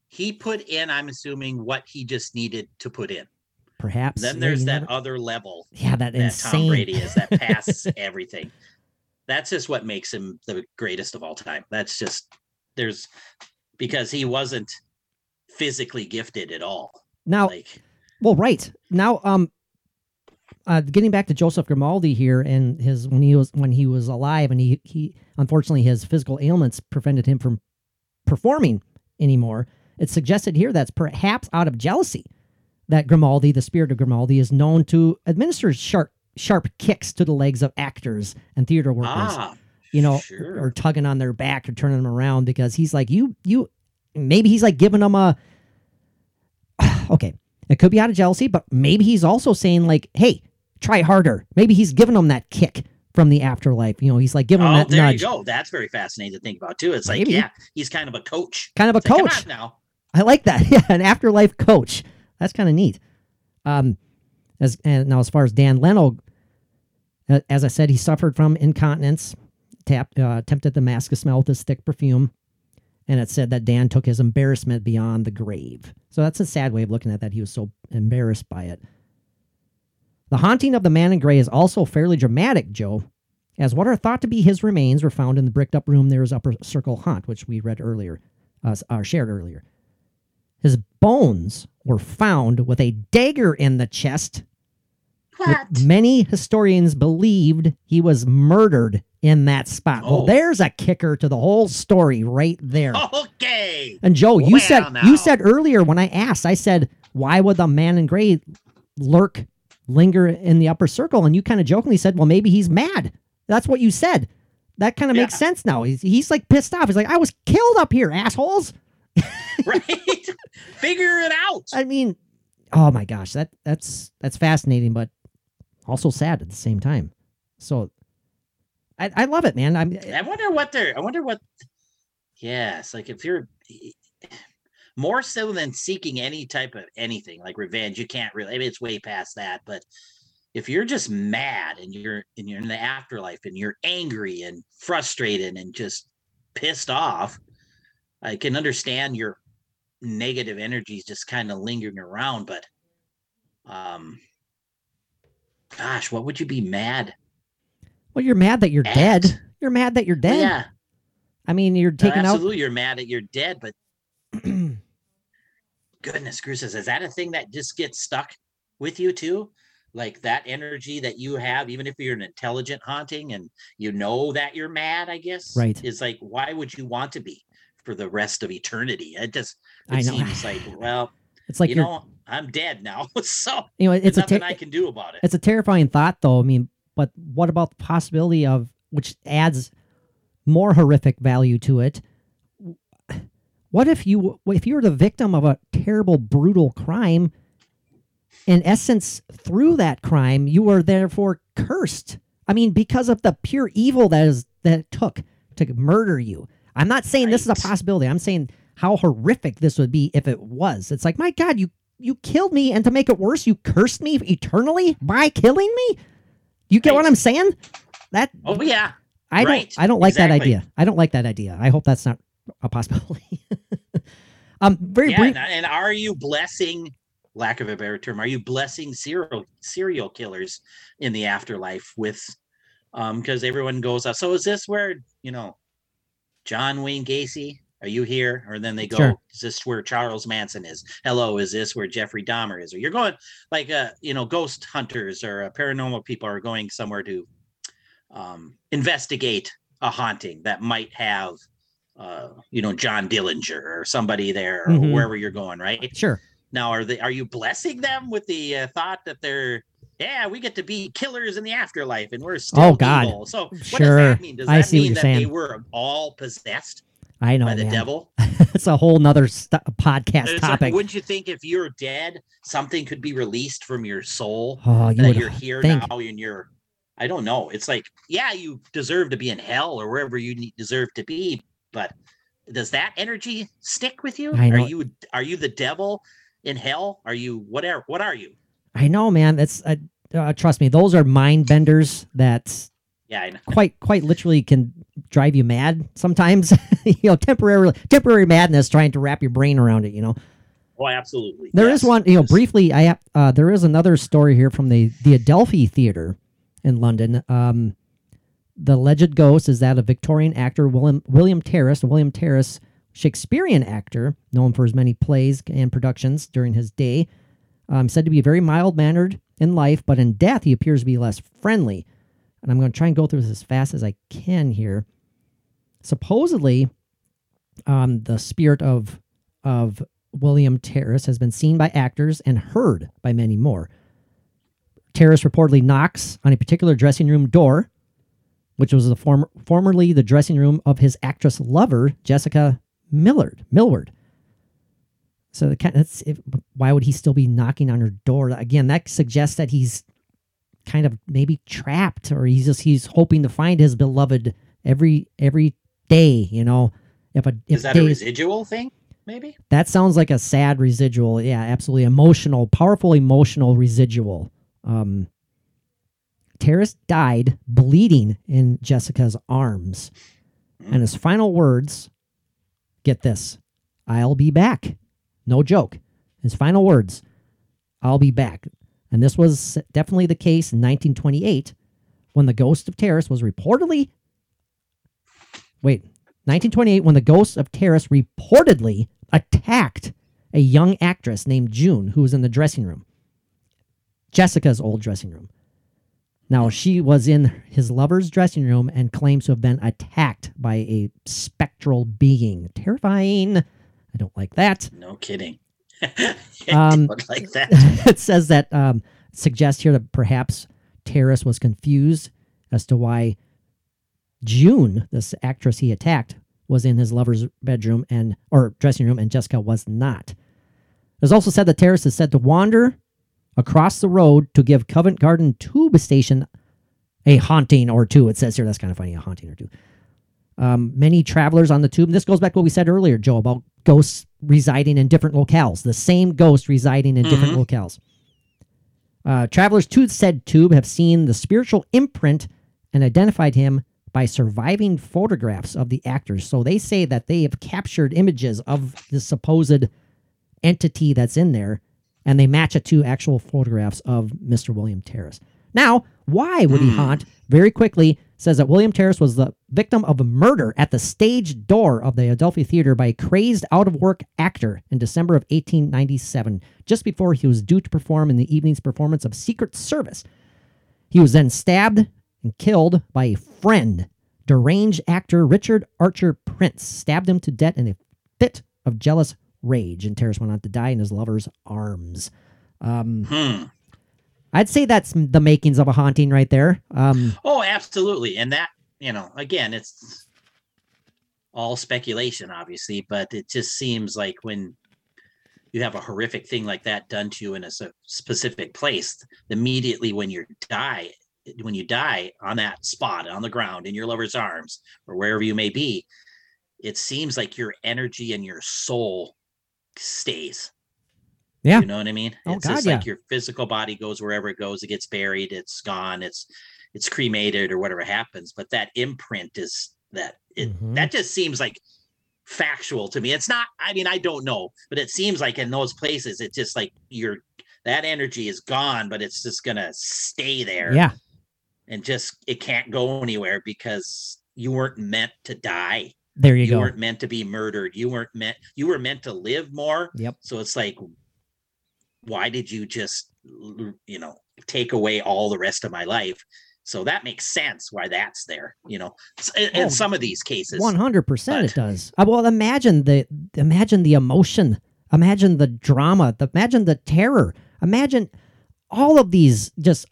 Speaker 6: He put in. I'm assuming what he just needed to put in.
Speaker 5: perhaps.
Speaker 6: Then there's
Speaker 5: you
Speaker 6: that
Speaker 5: never-
Speaker 6: other level
Speaker 5: yeah, that,
Speaker 6: that
Speaker 5: insane.
Speaker 6: Tom Brady is that <laughs> passes everything. That's just what makes him the greatest of all time. That's just there's because he wasn't physically gifted at all.
Speaker 5: Now,
Speaker 6: Like
Speaker 5: Well, right now, um, uh, getting back to Joseph Grimaldi here and his when he was when he was alive, and he he unfortunately his physical ailments prevented him from performing anymore. It's suggested here that's perhaps out of jealousy that Grimaldi, the spirit of Grimaldi, is known to administer sharp sharp kicks to the legs of actors and theater workers
Speaker 6: ah,
Speaker 5: you know,
Speaker 6: sure.
Speaker 5: or tugging on their back or turning them around because he's like, you, you, maybe he's like giving them a, <sighs> okay, it could be out of jealousy, but maybe he's also saying like, hey, try harder. Maybe he's giving them that kick from the afterlife. You know, he's like giving them
Speaker 6: Oh,
Speaker 5: that
Speaker 6: there
Speaker 5: nudge,
Speaker 6: you go. That's very fascinating to think about too. It's like,
Speaker 5: Maybe.
Speaker 6: yeah, he's kind of a coach.
Speaker 5: kind of a
Speaker 6: It's
Speaker 5: coach.
Speaker 6: on now.
Speaker 5: I like that. <laughs> Yeah, an afterlife coach. That's kind of neat. Um, as and now as far as Dan Leno, uh, as I said, he suffered from incontinence. Tap uh, attempted to mask a smell with his thick perfume, and it said that Dan took his embarrassment beyond the grave. So that's a sad way of looking at that. He was so embarrassed by it. The haunting of the man in gray is also fairly dramatic, Joe, as what are thought to be his remains were found in the bricked up room near his upper circle haunt, which we read earlier, uh, or shared earlier. His bones were found with a dagger in the chest.
Speaker 6: What?
Speaker 5: Many historians believed he was murdered in that spot. Well,
Speaker 6: Oh.
Speaker 5: there's a kicker to the whole story right there.
Speaker 6: Okay.
Speaker 5: And Joe, you
Speaker 6: Well,
Speaker 5: said
Speaker 6: now.
Speaker 5: you said earlier when I asked, I said, why would the man in gray lurk, linger in the upper circle? And you kind of jokingly said, well, maybe he's mad. That's what you said. That kind of makes sense now. He's, he's like pissed off. He's like, I was killed up here, assholes. <laughs> <laughs>
Speaker 6: Right. Figure it out.
Speaker 5: I mean, oh my gosh, that that's that's fascinating, but also sad at the same time. So, I, I love it, man. I'm
Speaker 6: I wonder what they're. I wonder what. Yes, like if you're more so than seeking any type of anything like revenge, you can't really. I mean, it's way past that. But if you're just mad and you're and you're in the afterlife and you're angry and frustrated and just pissed off, I can understand your negative energies just kind of lingering around. But, um, gosh, what would you be mad?
Speaker 5: well, you're mad that you're
Speaker 6: At.
Speaker 5: dead. You're mad that you're dead.
Speaker 6: Yeah,
Speaker 5: I mean, you're
Speaker 6: No,
Speaker 5: taking out.
Speaker 6: absolutely you're mad that you're dead but <clears throat> goodness gracious is that a thing that just gets stuck with you too like that energy that you have even if you're an intelligent haunting and you know that you're mad i guess
Speaker 5: Right.
Speaker 6: is like why would you want to be for the rest of eternity it just it
Speaker 5: I know.
Speaker 6: seems like well
Speaker 5: It's like
Speaker 6: you
Speaker 5: you're,
Speaker 6: know i'm dead now <laughs> so
Speaker 5: you know, it's
Speaker 6: nothing
Speaker 5: ter-
Speaker 6: i can do about it
Speaker 5: it's a terrifying thought, though. I mean, but what about the possibility of which adds more horrific value to it? What if you if you were the victim of a terrible, brutal crime? In essence, through that crime, you are therefore cursed. I mean, because of the pure evil that is that it took to murder you. I'm not saying this is a possibility. I'm saying how horrific this would be if it was. It's like, my God, you you killed me, and to make it worse, you cursed me eternally by killing me. You get what I'm saying? That
Speaker 6: oh yeah
Speaker 5: I
Speaker 6: right,
Speaker 5: don't I don't like that idea. I don't like that idea. I hope that's not a possibility. <laughs> um, very
Speaker 6: yeah,
Speaker 5: brief.
Speaker 6: and, are you blessing, lack of a better term, are you blessing serial serial killers in the afterlife with, um, because everyone goes, uh, so is this where you know, John Wayne Gacy? Are you here? Or then they go,
Speaker 5: Sure.
Speaker 6: is this where Charles Manson is? Hello, is this where Jeffrey Dahmer is? Or you're going like, uh, you know, ghost hunters or uh, paranormal people are going somewhere to, um, investigate a haunting that might have uh, you know, John Dillinger or somebody there or
Speaker 5: Mhm.
Speaker 6: wherever you're going, right?
Speaker 5: Sure.
Speaker 6: Now, are they are you blessing them with the uh, thought that they're yeah, we get to be killers in the afterlife and we're still
Speaker 5: Oh, God.
Speaker 6: evil. So what
Speaker 5: Sure.
Speaker 6: does that mean? Does
Speaker 5: I
Speaker 6: that
Speaker 5: see what
Speaker 6: mean that
Speaker 5: saying.
Speaker 6: they were all possessed
Speaker 5: I know,
Speaker 6: by the
Speaker 5: man.
Speaker 6: devil? <laughs>
Speaker 5: it's a whole nother st- podcast
Speaker 6: It's like,
Speaker 5: topic.
Speaker 6: wouldn't you think if you're dead, something could be released from your soul
Speaker 5: oh, you
Speaker 6: that you're here
Speaker 5: think.
Speaker 6: now and you're I don't know. It's like, yeah, you deserve to be in hell or wherever you need, deserve to be, but does that energy stick with you?
Speaker 5: I
Speaker 6: Are you are you the devil in hell? Are you whatever? What are you?
Speaker 5: I know, man. That's uh, uh, trust me. Those are mind benders that
Speaker 6: Yeah, I know.
Speaker 5: quite quite literally can drive you mad sometimes. <laughs> you know, temporarily temporary madness trying to wrap your brain around it. You know.
Speaker 6: Oh, absolutely.
Speaker 5: There is
Speaker 6: Yes.
Speaker 5: one, you know,
Speaker 6: Yes.
Speaker 5: briefly. I have, uh, there is another story here from the the Adelphi Theater in London. Um, the alleged ghost is that of Victorian actor William William Terriss. William Terriss, Shakespearean actor, known for his many plays and productions during his day, um, said to be very mild mannered in life, but in death he appears to be less friendly. And I'm going to try and go through this as fast as I can here. Supposedly, um, the spirit of of William Terriss has been seen by actors and heard by many more. Terriss reportedly knocks on a particular dressing room door, which was the former, formerly the dressing room of his actress lover, Jessica Millard. Millward. So the that's if, why would he still be knocking on her door? Again, that suggests that he's kind of maybe trapped, or he's just he's hoping to find his beloved every every day. You know, if a if
Speaker 6: Is that a residual thing? Maybe.
Speaker 5: that sounds like a sad residual. Yeah, absolutely. Emotional, powerful emotional residual. Um, Terriss died bleeding in Jessica's arms. And his final words get this I'll be back. No joke. His final words I'll be back. And this was definitely the case in 1928 when the ghost of Terriss was reportedly. Wait, 1928 when the ghost of Terriss reportedly attacked a young actress named June who was in the dressing room. Jessica's old dressing room. Now, she was in his lover's dressing room and claims to have been attacked by a spectral being. Terrifying. I don't like that.
Speaker 6: No kidding. <laughs>
Speaker 5: Um,
Speaker 6: like that. <laughs>
Speaker 5: it says that um, suggests here that perhaps Terriss was confused as to why June, this actress he attacked, was in his lover's bedroom and or dressing room, and Jessica was not. There's also said that Terriss is said to wander across the road to give Covent Garden Tube Station a haunting or two. It says here that's kind of funny, a haunting or two. Um, many travelers on the tube. This goes back to what we said earlier, Joe, about ghosts residing in different locales. The same ghost residing in different locales. Uh, travelers to said tube have seen the spiritual imprint and identified him by surviving photographs of the actors. So they say that they have captured images of the supposed entity that's in there, and they match it to actual photographs of Mr. William Terriss. Now, why would he haunt? Very quickly says that William Terriss was the victim of a murder at the stage door of the Adelphi Theater by a crazed out of work actor in December of 1897, just before he was due to perform in the evening's performance of Secret Service. He was then stabbed and killed by a friend. Deranged actor Richard Archer Prince stabbed him to death in a fit of jealous rage, and Terriss went on to die in his lover's arms. Um,
Speaker 6: Hmm.
Speaker 5: I'd say that's the makings of a haunting right there. Um,
Speaker 6: Oh, absolutely. And that, you know, again, it's all speculation, obviously, but it just seems like when you have a horrific thing like that done to you in a specific place, immediately when you die, when you die on that spot on the ground in your lover's arms or wherever you may be, it seems like your energy and your soul stays.
Speaker 5: Yeah.
Speaker 6: You know what I mean?
Speaker 5: Oh,
Speaker 6: it's just
Speaker 5: God,
Speaker 6: like your physical body goes wherever it goes, it gets buried, it's gone, it's it's cremated or whatever happens. But that imprint is that it
Speaker 5: Mhm.
Speaker 6: that just seems like factual to me. It's not, I mean, I don't know, but it seems like in those places, it's just like your that energy is gone, but it's just gonna stay there
Speaker 5: yeah,
Speaker 6: and just it can't go anywhere because you weren't meant to die.
Speaker 5: there you,
Speaker 6: You
Speaker 5: go.
Speaker 6: You weren't meant to be murdered. You weren't meant you were meant to live more.
Speaker 5: Yep.
Speaker 6: So it's like, why did you just, you know, take away all the rest of my life? So that makes sense why that's there, you know, in, in
Speaker 5: Oh,
Speaker 6: some of these cases.
Speaker 5: One hundred percent, it does. Uh, well, imagine the imagine the emotion, imagine the drama, the, imagine the terror, imagine all of these just,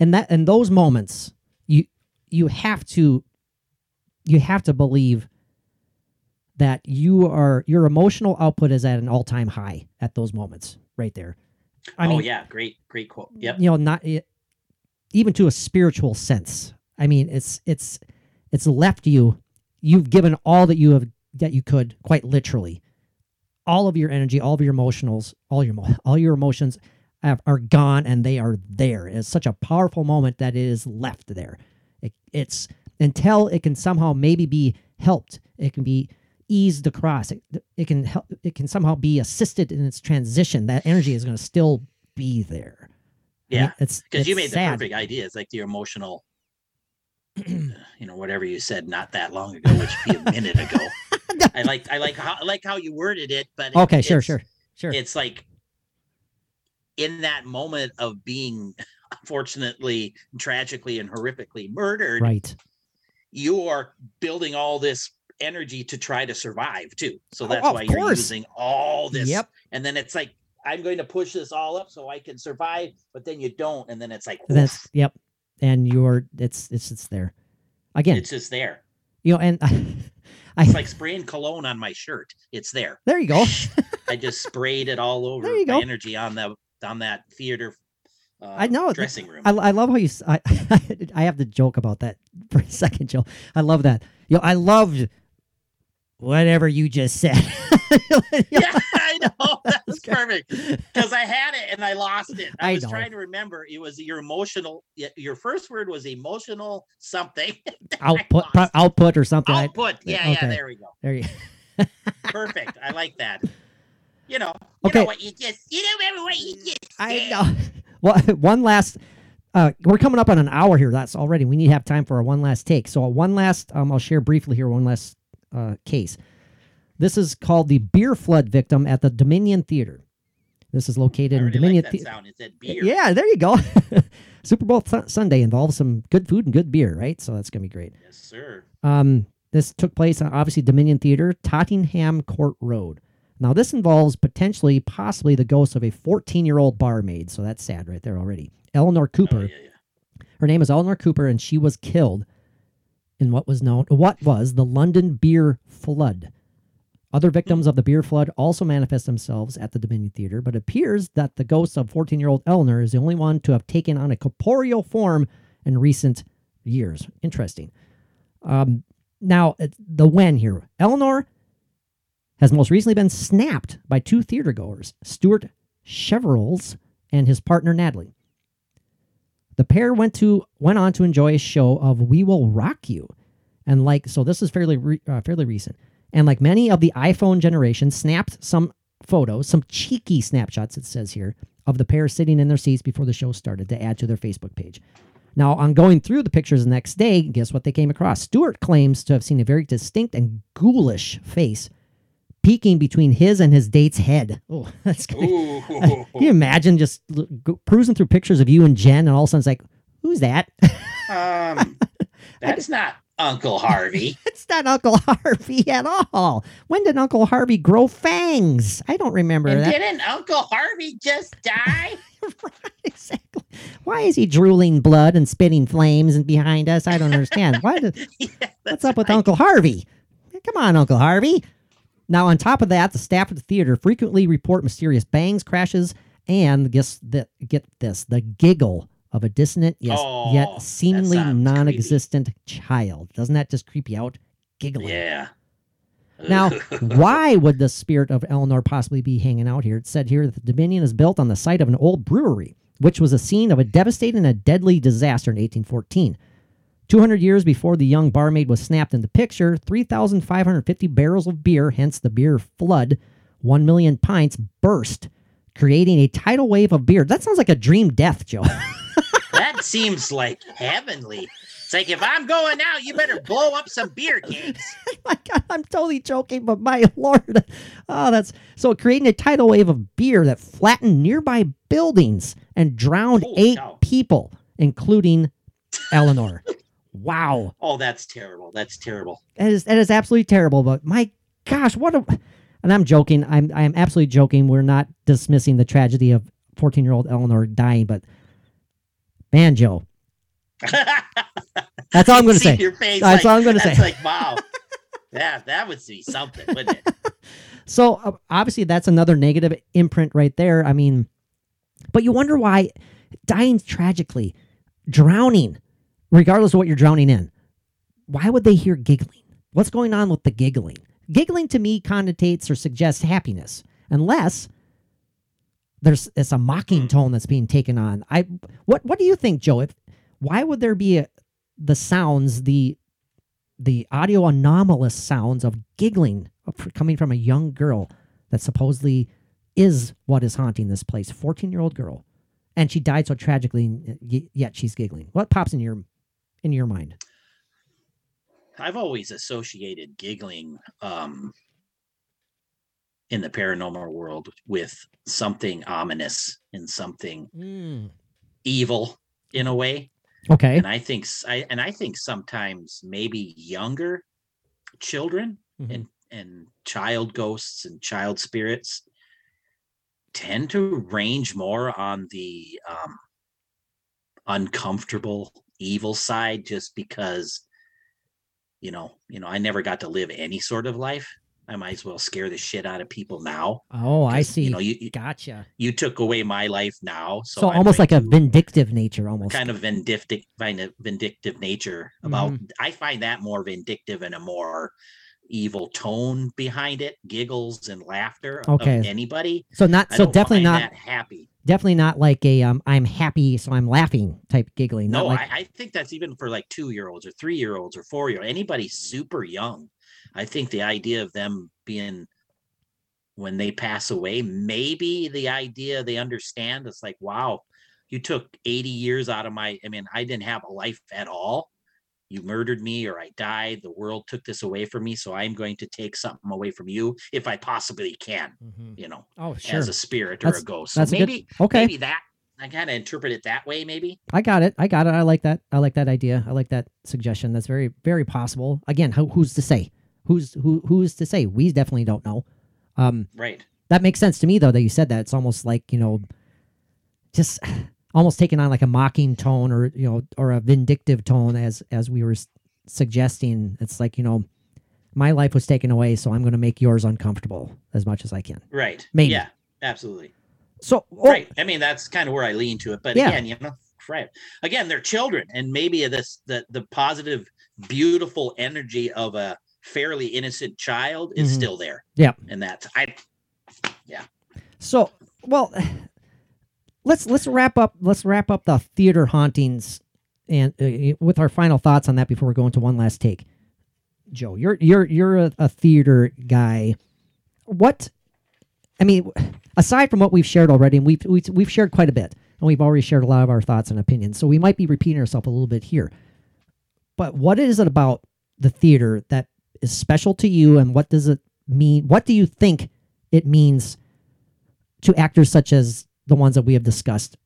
Speaker 5: and that in those moments, you you have to you have to believe that you are your emotional output is at an all time high at those moments, right there. I
Speaker 6: oh
Speaker 5: mean,
Speaker 6: yeah, great, great quote. Yep.
Speaker 5: you know not eh, even to a spiritual sense i mean it's it's it's left you you've given all that you have that you could quite literally all of your energy all of your emotionals all your all your emotions have, are gone and they are there it's such a powerful moment that it is left there it, it's until it can somehow maybe be helped it can be eased across. It, it can help. It can somehow be assisted in its transition. That energy is going to still be there. I mean,
Speaker 6: Yeah,
Speaker 5: it's
Speaker 6: because you made
Speaker 5: sad.
Speaker 6: the perfect idea. It's like the emotional, <clears throat> you know, whatever you said not that long ago, which be a <laughs> minute ago. I like I like how I like how you worded it, but it-
Speaker 5: Okay, sure, sure, sure.
Speaker 6: It's like in that moment of being unfortunately, tragically, and horrifically murdered,
Speaker 5: Right.
Speaker 6: you are building all this energy to try to survive too. So
Speaker 5: Oh,
Speaker 6: that's
Speaker 5: of
Speaker 6: why you're
Speaker 5: course.
Speaker 6: using all this.
Speaker 5: Yep.
Speaker 6: And then it's like I'm going to push this all up so I can survive, but then you don't, and then it's like
Speaker 5: That's yep. And you're it's it's it's there. Again,
Speaker 6: it's just there.
Speaker 5: you know, and I, <laughs> I
Speaker 6: It's like spraying cologne on my shirt. It's there.
Speaker 5: there you go. <laughs>
Speaker 6: I just sprayed it all over
Speaker 5: There you
Speaker 6: my
Speaker 5: go.
Speaker 6: energy on the on that theater. Uh,
Speaker 5: I know,
Speaker 6: dressing room.
Speaker 5: I, I love how you. I, <laughs> I have to joke about that for a second, Joe. I love that. You know, I loved whatever you just said. <laughs> <laughs>
Speaker 6: yeah, <laughs> I know. That was perfect because I had it and I lost it. I,
Speaker 5: I
Speaker 6: was
Speaker 5: know.
Speaker 6: trying to remember. It was your emotional. Your first word was emotional something.
Speaker 5: output, pro- output, or something. I-
Speaker 6: Output. Yeah,
Speaker 5: okay.
Speaker 6: yeah. There we go.
Speaker 5: there you.
Speaker 6: Perfect. I like that. You know. You
Speaker 5: Okay.
Speaker 6: know what you just. You remember what you just.
Speaker 5: I
Speaker 6: said.
Speaker 5: know. Well, one last. Uh, we're coming up on an hour here. That's already. We need to have time for a one last take. So, one last. Um, I'll share briefly here. One last uh, case. This is called the beer flood victim at the Dominion Theater. This is located in Dominion
Speaker 6: like
Speaker 5: Theater.
Speaker 6: sound. It said beer.
Speaker 5: Yeah, there you go. <laughs> Super Bowl Su- Sunday involves some good food and good beer, right? So that's gonna be great.
Speaker 6: Yes, sir.
Speaker 5: Um, this took place at obviously Dominion Theater, Tottenham Court Road. Now this involves potentially, possibly the ghost of a 14-year-old barmaid. So that's sad right there already. Eleanor Cooper.
Speaker 6: Oh, yeah, yeah.
Speaker 5: Her name is Eleanor Cooper, and she was killed in what was known what was the London beer flood. Other victims of the beer flood also manifest themselves at the Dominion Theater, but it appears that the ghost of 14-year-old Eleanor is the only one to have taken on a corporeal form in recent years. Interesting. Um, now, the when here. Eleanor has most recently been snapped by two theater goers, Stuart Cheverels and his partner Natalie. The pair went to went on to enjoy a show of "We Will Rock You," and like so, this is fairly re, uh, fairly recent. And like many of the iPhone generation, snapped some photos, some cheeky snapshots. It says here of the pair sitting in their seats before the show started to add to their Facebook page. Now, on going through the pictures the next day, guess what they came across? Stewart claims to have seen a very distinct and ghoulish face peeking between his and his date's head. Oh, <laughs> that's good.
Speaker 6: Ooh.
Speaker 5: Can you imagine just cruising through pictures of you and Jen, and all of a sudden it's like, who's that? <laughs>
Speaker 6: um, <laughs> that's not Uncle Harvey.
Speaker 5: it's not Uncle Harvey at all. When did Uncle Harvey grow fangs? I don't remember
Speaker 6: And
Speaker 5: that.
Speaker 6: didn't Uncle Harvey just die?
Speaker 5: exactly. Why is he drooling blood and spitting flames and behind us? I don't understand. Why? Did,
Speaker 6: Yeah,
Speaker 5: what's up with
Speaker 6: right.
Speaker 5: Uncle Harvey? Come on, Uncle Harvey. Now, on top of that, the staff of the theater frequently report mysterious bangs, crashes, and guess that get this the giggle of a dissonant yes,
Speaker 6: Oh,
Speaker 5: yet seemingly non-existent child. Doesn't that just creep you out? Giggling.
Speaker 6: Yeah.
Speaker 5: Now, <laughs> why would the spirit of Eleanor possibly be hanging out here? It said here that the Dominion is built on the site of an old brewery, which was a scene of a devastating and a deadly disaster in 1814. 200 years before the young barmaid was snapped in the picture, 3,550 barrels of beer, hence the beer flood, 1 million pints, burst, creating a tidal wave of beer. That sounds like a dream death, Joe. <laughs>
Speaker 6: that seems like heavenly. It's like if I'm going out, you better blow up some beer cans. <laughs>
Speaker 5: my God, I'm totally joking, but my <laughs> lord. Oh, that's so creating a tidal wave of beer that flattened nearby buildings and drowned
Speaker 6: Holy
Speaker 5: eight
Speaker 6: cow.
Speaker 5: people, including Eleanor. Wow.
Speaker 6: Oh, that's terrible. That's terrible.
Speaker 5: That is that is absolutely terrible, but my gosh, what a and I'm joking. I'm I am absolutely joking. We're not dismissing the tragedy of 14 year old Eleanor dying, but man, Joe, <laughs> that's all I'm going to say.
Speaker 6: Your face,
Speaker 5: That's
Speaker 6: like-
Speaker 5: all I'm gonna say.
Speaker 6: like, wow. <laughs> Yeah, that would be something, wouldn't it? <laughs>
Speaker 5: So uh, obviously that's another negative imprint right there. I mean, but you wonder why dying tragically, drowning, regardless of what you're drowning in. Why would they hear giggling? What's going on with the giggling? Giggling to me connotates or suggests happiness, unless there's it's a mocking mm. tone that's being taken on. I what what do you think, Joe? If why would there be a, the sounds the the audio anomalous sounds of giggling coming from a young girl that supposedly is what is haunting this place. Fourteen year old girl, and she died so tragically, uh, yet she's giggling. What pops in your in your mind?
Speaker 6: I've always associated giggling um, in the paranormal world with something ominous and something evil in a way.
Speaker 5: Okay.
Speaker 6: And I think I and I think sometimes maybe younger children
Speaker 5: Mhm.
Speaker 6: and and child ghosts and child spirits tend to range more on the um, uncomfortable evil side just because you know you know i never got to live any sort of life i might as well scare the shit out of people now
Speaker 5: Oh, i see.
Speaker 6: you know you, you-
Speaker 5: gotcha.
Speaker 6: you took away my life now so,
Speaker 5: So, almost like a vindictive nature, almost.
Speaker 6: kind of vindictive kind of vindictive nature about
Speaker 5: Mm-hmm.
Speaker 6: i find that more vindictive and a more evil tone behind it giggles and laughter
Speaker 5: Okay.
Speaker 6: of anybody
Speaker 5: so not
Speaker 6: I
Speaker 5: so definitely not
Speaker 6: happy
Speaker 5: definitely not like a um I'm happy so I'm laughing type giggling.
Speaker 6: No
Speaker 5: like,
Speaker 6: I, I think that's even for like two year olds or three year olds or four year anybody super young i think the idea of them being when they pass away maybe the idea they understand it's like wow you took 80 years out of my i mean i didn't have a life at all you murdered me or i died the world took this away from me so i'm going to take something away from you if i possibly can
Speaker 5: Mhm.
Speaker 6: you know
Speaker 5: Oh, sure.
Speaker 6: as a spirit or a ghost so
Speaker 5: that's good-
Speaker 6: maybe
Speaker 5: okay.
Speaker 6: maybe that i kind of interpret it that way maybe
Speaker 5: I got it. I got it. I like that. I like that idea. I like that suggestion. That's very, very possible. Again, who, who's to say? Who's who? Who's to say? We definitely don't know. Um,
Speaker 6: right
Speaker 5: that makes sense to me though that you said that. It's almost like you know, just almost taking on like a mocking tone or you know, or a vindictive tone as as we were s- suggesting. It's like you know, my life was taken away, so I'm going to make yours uncomfortable as much as I can.
Speaker 6: Right.
Speaker 5: Maybe.
Speaker 6: Yeah, absolutely.
Speaker 5: So, oh,
Speaker 6: Right. I mean, that's kind of where I lean to it. But
Speaker 5: Yeah.
Speaker 6: again, you know, right. Again, they're children, and maybe this the the positive, beautiful energy of a fairly innocent child is
Speaker 5: Mhm.
Speaker 6: still there.
Speaker 5: Yeah.
Speaker 6: And that's I yeah.
Speaker 5: So, well, let's let's wrap up. Let's wrap up the theater hauntings, and uh, with our final thoughts on that before we go into one last take. Joe, you're you're you're a, a theater guy. What? I mean, aside from what we've shared already, and we've we've, we've shared quite a bit, and we've already shared a lot of our thoughts and opinions. So we might be repeating ourselves a little bit here. But what is it about the theater that is special to you, and what does it mean? What do you think it means to actors such as the ones that we have discussed,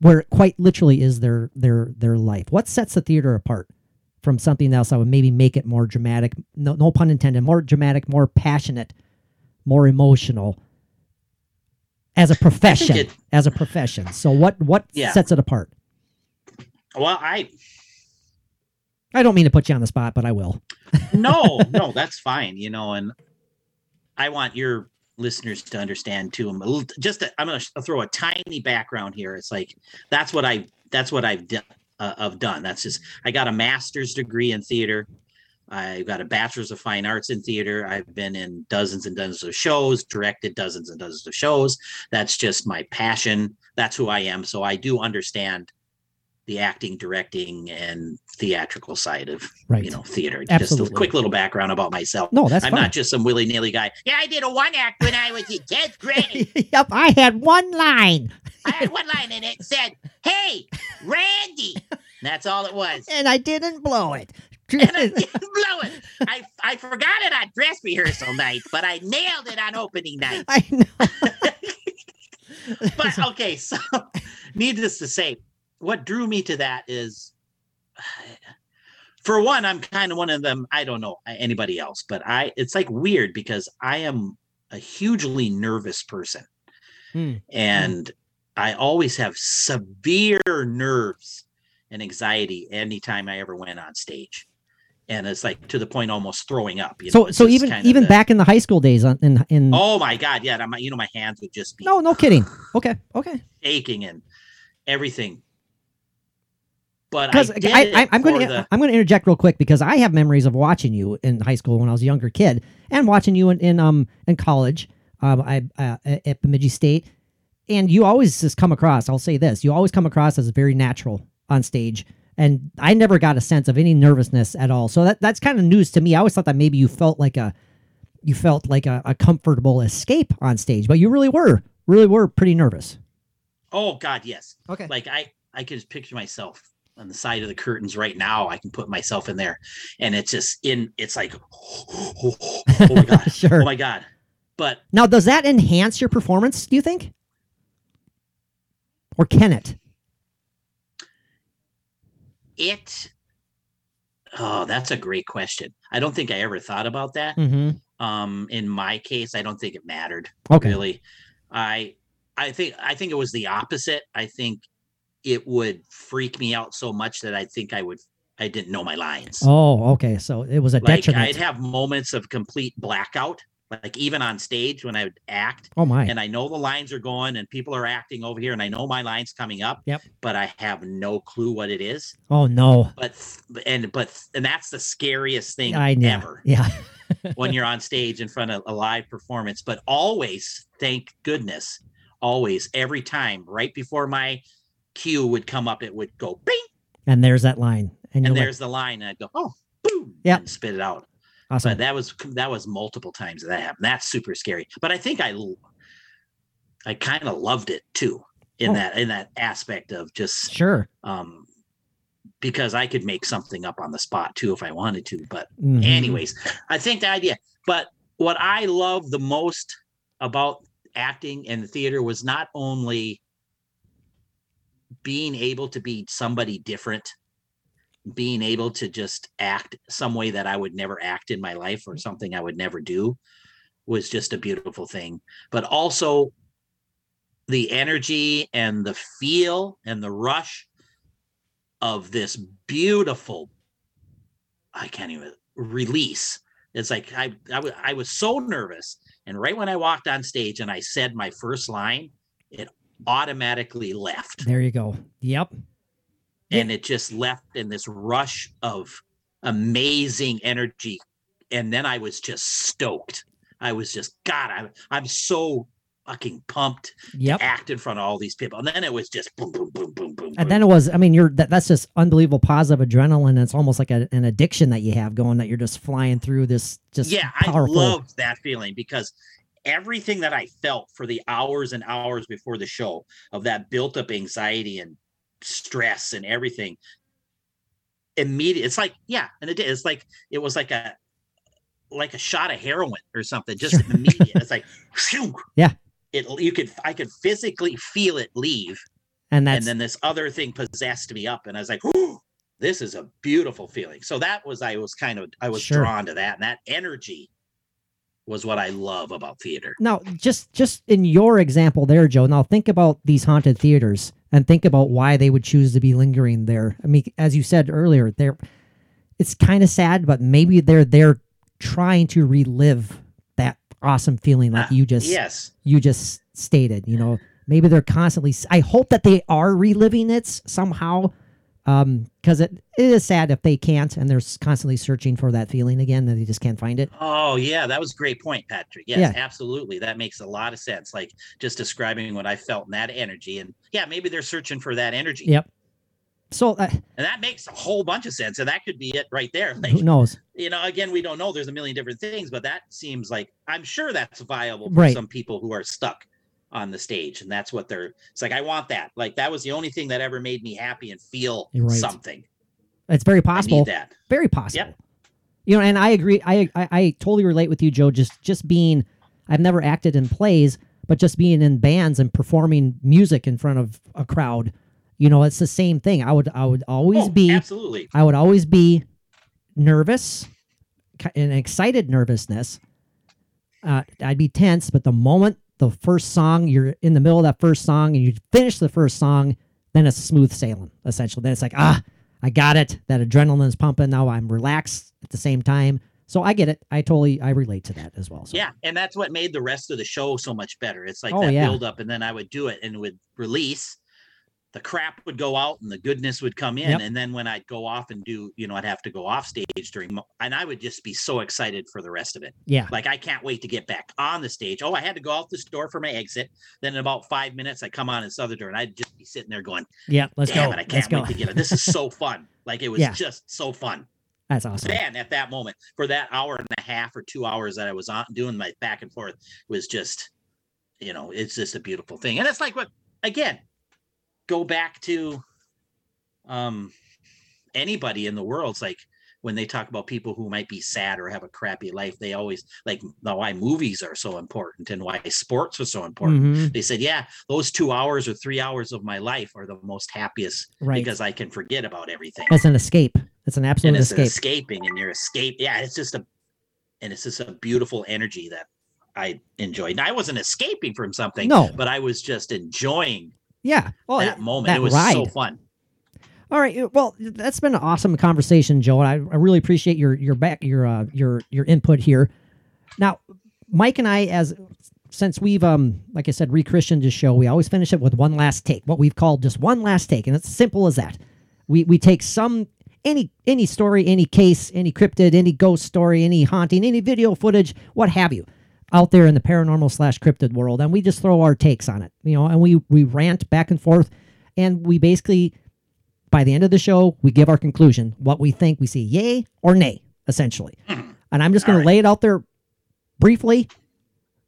Speaker 5: where it quite literally is their their their life. What sets the theater apart from something else that would maybe make it more dramatic? No, no pun intended. More dramatic, more passionate, more emotional. As a <laughs> profession,
Speaker 6: it-
Speaker 5: as a profession. So what what
Speaker 6: Yeah.
Speaker 5: sets it apart?
Speaker 6: well, I
Speaker 5: I don't mean to put you on the spot, but I will.
Speaker 6: no, <laughs> no, that's fine, you know, and I want your listeners to understand too. I'm just I'm going to throw a tiny background here. It's like that's what I that's what I've done. Uh, I've done. That's just I got a master's degree in theater. I've got a bachelor's of fine arts in theater. I've been in dozens and dozens of shows, directed dozens and dozens of shows. That's just my passion. That's who I am. So I do understand the acting, directing, and theatrical side of
Speaker 5: Right.
Speaker 6: you know theater. Just a quick little background about myself.
Speaker 5: No, that's
Speaker 6: I'm
Speaker 5: fine.
Speaker 6: not just some willy nilly guy. Yeah, I did a one act when I was in tenth grade. <laughs>
Speaker 5: yep, I had one line,
Speaker 6: I had one line in it said, "Hey, Randy." That's all it was.
Speaker 5: and I didn't blow it.
Speaker 6: And I <laughs> didn't blow it. I I forgot it on dress rehearsal night, but I nailed it on opening night.
Speaker 5: I know. <laughs>
Speaker 6: But okay, so needless to say, what drew me to that is <sighs> for one, I'm kind of one of them. I don't know anybody else, but I it's like weird because I am a hugely nervous person.
Speaker 5: Hmm.
Speaker 6: And I always have severe nerves and anxiety anytime I ever went on stage. And it's like to the point almost throwing up. you know,
Speaker 5: So so even even
Speaker 6: the-
Speaker 5: back in the high school days, on- in in
Speaker 6: Oh my god, yeah, my, you know my hands would just be
Speaker 5: no no kidding. Okay okay.
Speaker 6: aching and everything. But I,
Speaker 5: Because I, I'm going to I'm going to interject real quick because I have memories of watching you in high school when I was a younger kid, and watching you in, in um in college, um I uh, at Bemidji State, and you always just come across. I'll say this: you always come across as very natural on stage, and I never got a sense of any nervousness at all. So that that's kind of news to me. I always thought that maybe you felt like a you felt like a, a comfortable escape on stage, but you really were really were pretty nervous.
Speaker 6: Oh God, yes.
Speaker 5: Okay.
Speaker 6: Like I, I can just picture myself on the side of the curtains right now. I can put myself in there, and it's just in. It's like, oh, my God, <laughs>
Speaker 5: Sure.
Speaker 6: oh my God. But
Speaker 5: Now, does that enhance your performance? Do you think, or can it?
Speaker 6: it, oh, that's a great question. I don't think I ever thought about that.
Speaker 5: Mm-hmm.
Speaker 6: Um, in my case, I don't think it mattered.
Speaker 5: Okay.
Speaker 6: really i i think i think it was the opposite i think it would freak me out so much that i think i would i didn't know my lines
Speaker 5: Oh, okay. So it was a
Speaker 6: like
Speaker 5: detriment.
Speaker 6: i'd have moments of complete blackout like even on stage when i would act
Speaker 5: oh my.
Speaker 6: and i know the lines are going and people are acting over here and i know my lines coming up
Speaker 5: Yep.
Speaker 6: but i have no clue what it is
Speaker 5: oh no.
Speaker 6: but and but and that's the scariest thing
Speaker 5: I know.
Speaker 6: ever <laughs>
Speaker 5: Yeah.
Speaker 6: when you're on stage in front of a live performance, but always, thank goodness, always, every time, right before my cue would come up, it would go bing,
Speaker 5: and there's that line. And,
Speaker 6: and there's the line, and I'd go, oh, boom,
Speaker 5: Yep.
Speaker 6: and spit it out.
Speaker 5: like, awesome.
Speaker 6: But that was that was multiple times that, happened. That's super scary. But I think I I kind of loved it too in
Speaker 5: Oh.
Speaker 6: that in that aspect of just
Speaker 5: sure.
Speaker 6: um because I could make something up on the spot too if I wanted to. But
Speaker 5: Mhm.
Speaker 6: anyways i think the idea but what i love the most about acting and theater was not only being able to be somebody different being able to just act some way that i would never act in my life or something i would never do was just a beautiful thing but also the energy and the feel and the rush of this beautiful I can't even release. It's like I I was so nervous, and right when I walked on stage and I said my first line, it automatically left,
Speaker 5: There you go. Yep.
Speaker 6: and it just left in this rush of amazing energy, and then I was just stoked. I was just God, I'm, I'm so fucking pumped
Speaker 5: Yep.
Speaker 6: to act in front of all these people, and then it was just boom boom boom boom boom.
Speaker 5: And then it was, I mean, you're that, that's just unbelievable positive adrenaline. It's almost like a, an addiction that you have going that you're just flying through this just
Speaker 6: yeah,
Speaker 5: powerful.
Speaker 6: I loved that feeling because everything that I felt for the hours and hours before the show of that built up anxiety and stress and everything immediate it's like yeah and it did it's like it was like a like a shot of heroin or something just
Speaker 5: Sure. <laughs>
Speaker 6: immediate it's like.
Speaker 5: Yeah.
Speaker 6: it you could i could physically feel it leave
Speaker 5: and that's
Speaker 6: and then this other thing possessed me up and i was like this is a beautiful feeling so that was i was kind of i was
Speaker 5: Sure.
Speaker 6: drawn to that and that energy was what i love about theater
Speaker 5: now just just in your example there, Joe. Now think about these haunted theaters and think about why they would choose to be lingering there. I mean, as you said earlier, they're it's kind of sad, but maybe they're they're trying to relive that awesome feeling like
Speaker 6: Ah,
Speaker 5: you just
Speaker 6: yes
Speaker 5: you just stated you know maybe they're constantly i hope that they are reliving it s- somehow um because it, it is sad if they can't and they're constantly searching for that feeling again that they just can't find it.
Speaker 6: Oh yeah that was a great point patrick. Yes
Speaker 5: Yeah.
Speaker 6: absolutely. That makes a lot of sense like just describing what i felt in that energy and yeah maybe they're searching for that energy.
Speaker 5: Yep. So uh,
Speaker 6: and that makes a whole bunch of sense and that could be it right there <laughs> like
Speaker 5: who knows?
Speaker 6: you know again we don't know there's a million different things but that seems like i'm sure that's viable for
Speaker 5: Right.
Speaker 6: some people who are stuck on the stage and that's what they're it's like i want that. Like that was the only thing that ever made me happy and feel
Speaker 5: right.
Speaker 6: something.
Speaker 5: It's very
Speaker 6: i
Speaker 5: possible.
Speaker 6: need that.
Speaker 5: Very possible. You know and i agree I, I i totally relate with you joe just just being i've never acted in plays but just being in bands and performing music in front of a crowd you know it's the same thing. I would i would always
Speaker 6: Oh,
Speaker 5: be
Speaker 6: absolutely.
Speaker 5: I would always be nervous, an excited nervousness. Uh, I'd be tense, but the moment the first song, you're in the middle of that first song and you finish the first song, then it's smooth sailing, essentially. Then it's like, ah, I got it. That adrenaline is pumping. Now I'm relaxed at the same time. So I get it. I totally, I relate to that as well. So.
Speaker 6: Yeah, and that's what made the rest of the show so much better. It's like
Speaker 5: Oh,
Speaker 6: that
Speaker 5: yeah.
Speaker 6: build up, and then I would do it and it would release, the crap would go out and the goodness would come in.
Speaker 5: Yep.
Speaker 6: And then when I'd go off and do, you know, I'd have to go off stage during, and I would just be so excited for the rest of it.
Speaker 5: Yeah.
Speaker 6: Like I can't wait to get back on the stage. Oh, I had to go out this door for my exit. Then in about five minutes, I come on this other door, and I'd just be sitting there going,
Speaker 5: Yeah. Let's
Speaker 6: "Damn
Speaker 5: go.
Speaker 6: it, I
Speaker 5: Let's
Speaker 6: can't
Speaker 5: go.
Speaker 6: wait to get it. This is so <laughs> fun. Like it was
Speaker 5: Yeah.
Speaker 6: just so fun."
Speaker 5: That's awesome.
Speaker 6: Man, at that moment, for that hour and a half or two hours that I was on doing my back and forth, was just, you know, it's just a beautiful thing. And it's like what again, go back to um anybody in the world. It's like when they talk about people who might be sad or have a crappy life, they always like why movies are so important and why sports are so important.
Speaker 5: Mhm.
Speaker 6: They said, Yeah, those two hours or three hours of my life are the most happiest
Speaker 5: Right.
Speaker 6: because I can forget about everything
Speaker 5: It's an escape. It's an absolute
Speaker 6: and it's an
Speaker 5: escape.
Speaker 6: escaping and you're escape yeah it's just a and it's just a beautiful energy that i enjoyed and i wasn't escaping from something
Speaker 5: No.
Speaker 6: but i was just enjoying
Speaker 5: Yeah. Oh,
Speaker 6: that moment
Speaker 5: that
Speaker 6: it was
Speaker 5: ride.
Speaker 6: so fun
Speaker 5: All right. Well, that's been an awesome conversation, Joe. I, I really appreciate your your back your uh, your your input here. Now, Mike and I, as since we've um like I said, re-christianed the show, we always finish it with one last take. What we've called just one last take, and it's simple as that. We we take some any any story, any case, any cryptid, any ghost story, any haunting, any video footage, what have you, out there in the paranormal slash cryptid world, and we just throw our takes on it, you know, and we we rant back and forth, and we basically by the end of the show, we give our conclusion, what we think. We say yay or nay, essentially. And I'm just going
Speaker 6: All
Speaker 5: to lay it out there briefly,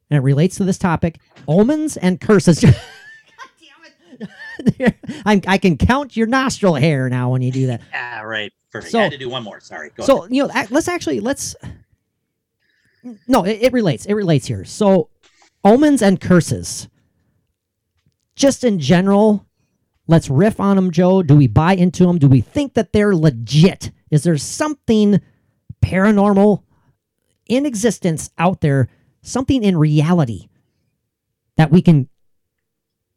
Speaker 5: and it relates to this topic omens and curses. <laughs> <laughs> I'm, I can count your nostril hair now when you do that.
Speaker 6: yeah right perfect
Speaker 5: So-
Speaker 6: i had to do one more sorry go
Speaker 5: So you know, let's actually let's. No, it, it relates. It relates here. So, omens and curses. Just in general, let's riff on them, Joe. Do we buy into them? Do we think that they're legit? Is there something paranormal in existence out there? Something in reality that we can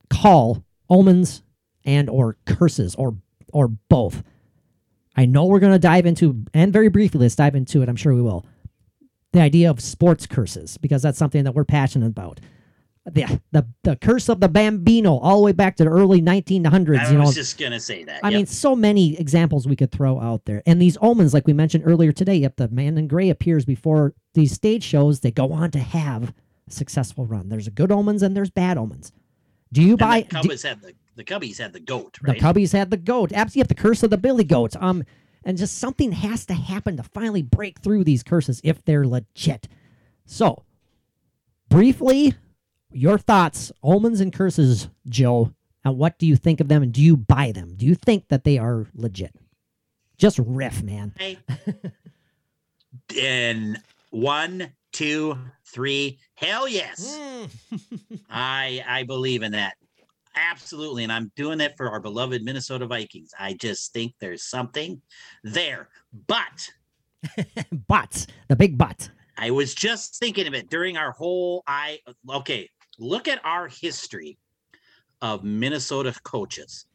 Speaker 5: call omens and or curses or or both. I know we're going to dive into, and very briefly, let's dive into it. I'm sure we will. The idea of sports curses, because that's something that we're passionate about. The, the, the curse of the Bambino, all the way back to the early 1900s.
Speaker 6: i
Speaker 5: you know,
Speaker 6: was just gonna say that
Speaker 5: I
Speaker 6: yep.
Speaker 5: mean, so many examples we could throw out there. And these omens, like we mentioned earlier today, yep, the man in gray appears before these stage shows. They go on to have a successful run. There's good omens and there's bad omens. Do you
Speaker 6: and
Speaker 5: buy?
Speaker 6: the
Speaker 5: do-
Speaker 6: cubbies had the the cubbies had the goat right?
Speaker 5: the Cubbies had the goat. Absolutely, the curse of the Billy Goats. Um, and just something has to happen to finally break through these curses if they're legit. So, briefly, your thoughts, omens and curses, Joe, and what do you think of them, and do you buy them? Do you think that they are legit? Just riff, man.
Speaker 6: Right. <laughs> and one two three hell yes hmm. <laughs> I I believe in that. Absolutely. And I'm doing it for our beloved Minnesota Vikings. I just think there's something there. But <laughs>
Speaker 5: but the big but.
Speaker 6: I was just thinking of it during our whole I okay, look at our history of Minnesota coaches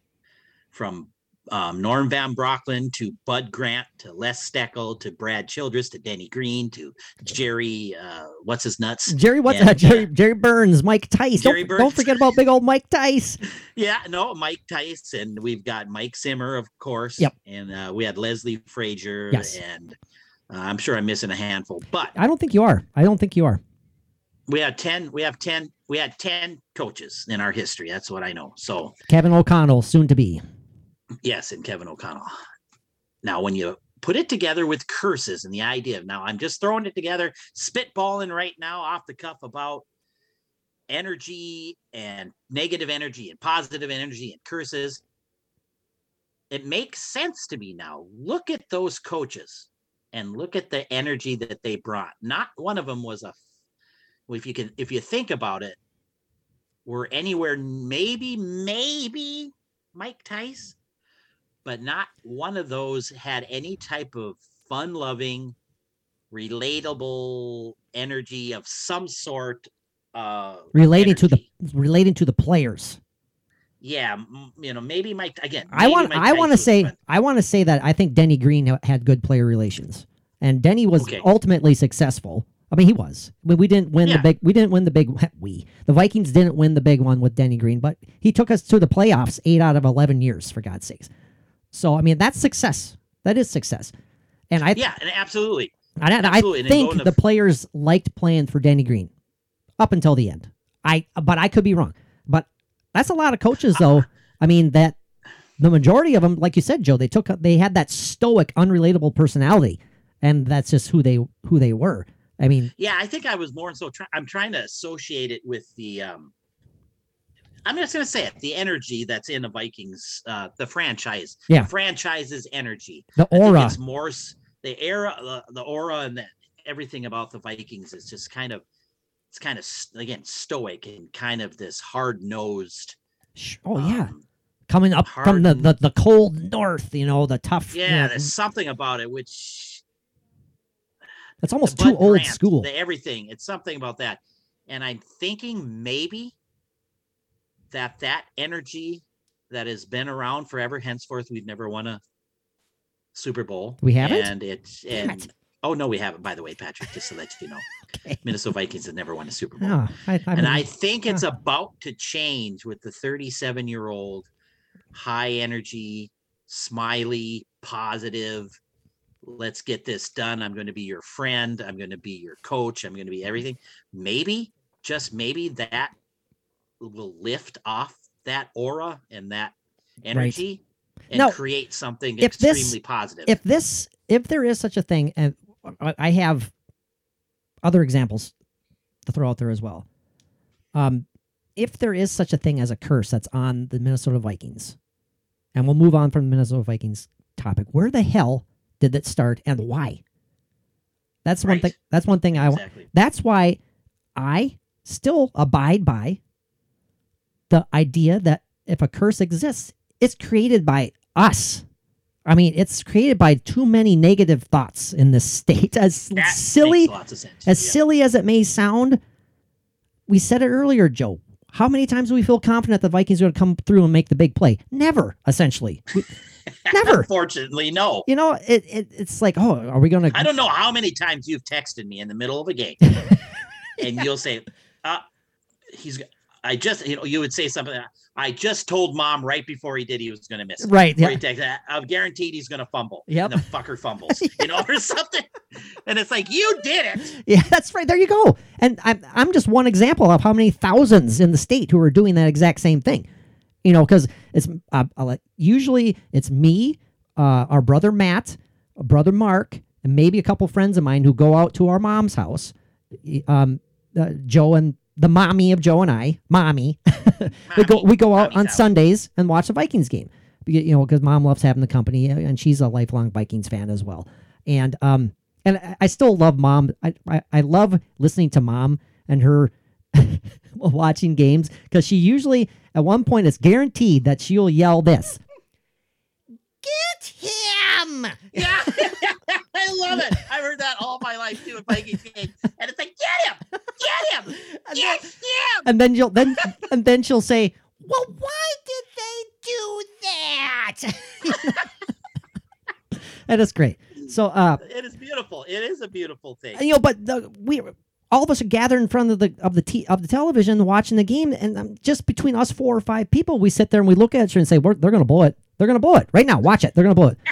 Speaker 6: from um, Norm Van Brocklin to Bud Grant to Les Steckel to Brad Childress to Denny Green to Jerry uh what's his nuts?
Speaker 5: Jerry, what's
Speaker 6: And,
Speaker 5: that? <laughs> Jerry,
Speaker 6: uh,
Speaker 5: Jerry Burns, Mike Tice.
Speaker 6: Jerry
Speaker 5: don't, don't forget about big old Mike Tice. <laughs>
Speaker 6: Yeah, no, Mike Tice, and we've got Mike Zimmer, of course.
Speaker 5: Yep.
Speaker 6: And uh, we had Leslie Frazier,
Speaker 5: Yes.
Speaker 6: and uh, I'm sure I'm missing a handful, but
Speaker 5: I don't think you are. I don't think you are.
Speaker 6: we had ten. We have ten. We had ten coaches in our history. That's what I know. So
Speaker 5: Kevin O'Connell, soon to be.
Speaker 6: Yes, and Kevin O'Connell. Now, when you put it together with curses and the idea of now, I'm just throwing it together, spitballing right now off the cuff about energy and negative energy and positive energy and curses. It makes sense to me now. Look at those coaches and look at the energy that they brought. Not one of them was a if you can if you think about it, were anywhere maybe, maybe Mike Tice, but not one of those had any type of fun loving, relatable energy of some sort. Uh,
Speaker 5: relating to the relating to the players.
Speaker 6: yeah, m- you know, maybe Mike again.
Speaker 5: I want
Speaker 6: Mike
Speaker 5: I want to say
Speaker 6: fun.
Speaker 5: I want to say that I think Denny Green had good player relations, and Denny was
Speaker 6: Okay.
Speaker 5: ultimately successful. I mean, he was. I mean, we didn't win the big. We didn't win the big. <laughs> We the Vikings didn't win the big one with Denny Green, but he took us to the playoffs eight out of eleven years, for God's sakes. So I mean, that's success. That is success. And I,
Speaker 6: Yeah, and absolutely.
Speaker 5: I, I
Speaker 6: absolutely, and
Speaker 5: think the players liked playing for Denny Green up until the end. I, but I could be wrong. But that's a lot of coaches, though. <laughs> I mean, that the majority of them, like you said, Joe, they took they had that stoic, unrelatable personality, and that's just who they who they were. I mean,
Speaker 6: Yeah, I think I was more so. Try, I'm trying to associate it with the. um I'm just going to say it: the energy that's in the Vikings, uh the franchise,
Speaker 5: Yeah.
Speaker 6: the franchise's energy.
Speaker 5: the aura.
Speaker 6: it's more the era, the, the aura, and the, everything about the Vikings is just kind of, it's kind of again stoic and kind of this hard nosed.
Speaker 5: Oh yeah,
Speaker 6: um,
Speaker 5: coming up from the, the the cold north, you know, the tough. you
Speaker 6: yeah.
Speaker 5: know,
Speaker 6: There's something about it which That's
Speaker 5: almost too
Speaker 6: Bud
Speaker 5: old
Speaker 6: Grant,
Speaker 5: school.
Speaker 6: The everything. It's something about that. And I'm thinking maybe that that energy that has been around forever, henceforth, we've never won a Super Bowl.
Speaker 5: We haven't?
Speaker 6: And it's and
Speaker 5: it.
Speaker 6: oh no, we haven't. By the way, Patrick, just to let you know, <laughs>
Speaker 5: Okay.
Speaker 6: Minnesota Vikings have never won a Super Bowl.
Speaker 5: Oh, I, I
Speaker 6: and
Speaker 5: mean,
Speaker 6: I think it's about to change with the 37 year old, high energy, smiley, positive. Let's get this done. I'm going to be your friend. I'm going to be your coach. I'm going to be everything. Maybe, just maybe that will lift off that aura and that energy and
Speaker 5: No,
Speaker 6: create something
Speaker 5: if this-
Speaker 6: extremely positive.
Speaker 5: if this if there is such a thing and I have other examples to throw out there as well. Um if there is such a thing as a curse that's on the Minnesota Vikings, and we'll move on from the Minnesota Vikings topic, where the hell did that start and why? That's one thing. That's one thing I.
Speaker 6: exactly.
Speaker 5: That's why I still abide by the idea that if a curse exists, it's created by us. I mean, it's created by too many negative thoughts in this state. <laughs> As
Speaker 6: That
Speaker 5: silly
Speaker 6: makes lots of sense.
Speaker 5: as
Speaker 6: Yeah.
Speaker 5: silly as it may sound, we said it earlier, Joe. How many times do we feel confident the Vikings are going to come through and make the big play? Never, essentially. We- <laughs> never.
Speaker 6: Unfortunately, no.
Speaker 5: You know, it, it it's like, oh, are we going to?
Speaker 6: I don't know how many times you've texted me in the middle of a game, <laughs> and you'll say, uh, "He's." I just, you know, you would say something. I just told mom right before he did he was going to miss. it."
Speaker 5: Right. Yeah.
Speaker 6: I'm guaranteed he's going to fumble. Yeah. The fucker fumbles, <laughs> you know, or something. And it's like, you did it.
Speaker 5: Yeah, that's right. There you go. And I'm I'm just one example of how many thousands in the state who are doing that exact same thing. You know, because it's uh, let- usually it's me, uh, our brother Matt, brother Mark, and maybe a couple friends of mine who go out to our mom's house. Um, uh, Joe and the mommy of Joe and I, mommy, <laughs> we go we go out
Speaker 6: Mommy's
Speaker 5: on
Speaker 6: house.
Speaker 5: Sundays and watch the Vikings game. You know, because mom loves having the company, uh, and she's a lifelong Vikings fan as well. And um, and I- I still love mom. I I, I love listening to mom and her <laughs> watching games because she usually at one point it's guaranteed that she'll yell this. Get him! <laughs>
Speaker 6: Yeah. I love it. I've heard that all my life too at Vikings games. And it's like, get him, get him, <laughs>
Speaker 5: And
Speaker 6: get
Speaker 5: then,
Speaker 6: him.
Speaker 5: and then she'll then and then she'll say, "Well, why did they do that?" <laughs> and it's great. So, uh,
Speaker 6: It is beautiful. It is a beautiful thing.
Speaker 5: you know, but the, we all of us are gathered in front of the of the t- of the television watching the game, and um, just between us four or five people, we sit there and we look at each other and say, We're, "They're going to blow it. They're going to blow it right now. Watch it. They're going to blow it." <laughs>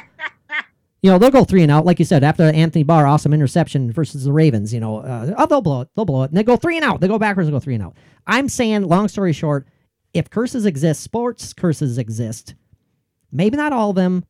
Speaker 5: you know, they'll go three and out, like you said, after Anthony Barr awesome interception versus the Ravens. You know, uh, oh, they'll blow it. They'll blow it, and they go three and out. They go backwards and go three and out. I'm saying, long story short, if curses exist, sports curses exist. Maybe not all of them,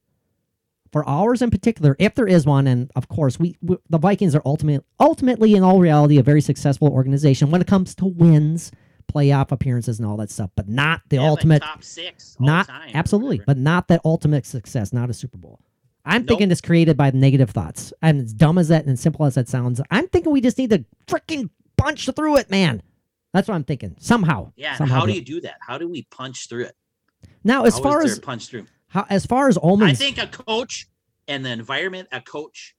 Speaker 5: for ours in particular, if there is one, and of course, we, we the Vikings are ultimate, ultimately in all reality a very successful organization when it comes to wins, playoff appearances, and all that stuff, but not the
Speaker 6: Yeah, like
Speaker 5: ultimate,
Speaker 6: top six. all
Speaker 5: not
Speaker 6: time
Speaker 5: absolutely, but not that ultimate success, not a Super Bowl. I'm
Speaker 6: Nope.
Speaker 5: thinking it's created by negative thoughts, and as dumb as that and simple as that sounds, I'm thinking we just need to freaking punch through it, man. That's what I'm thinking. Somehow,
Speaker 6: yeah.
Speaker 5: somehow
Speaker 6: How do you do that? How do we punch through it?
Speaker 5: now? As
Speaker 6: How
Speaker 5: far as
Speaker 6: punch through.
Speaker 5: how, as far as
Speaker 6: I think a coach and the environment a coach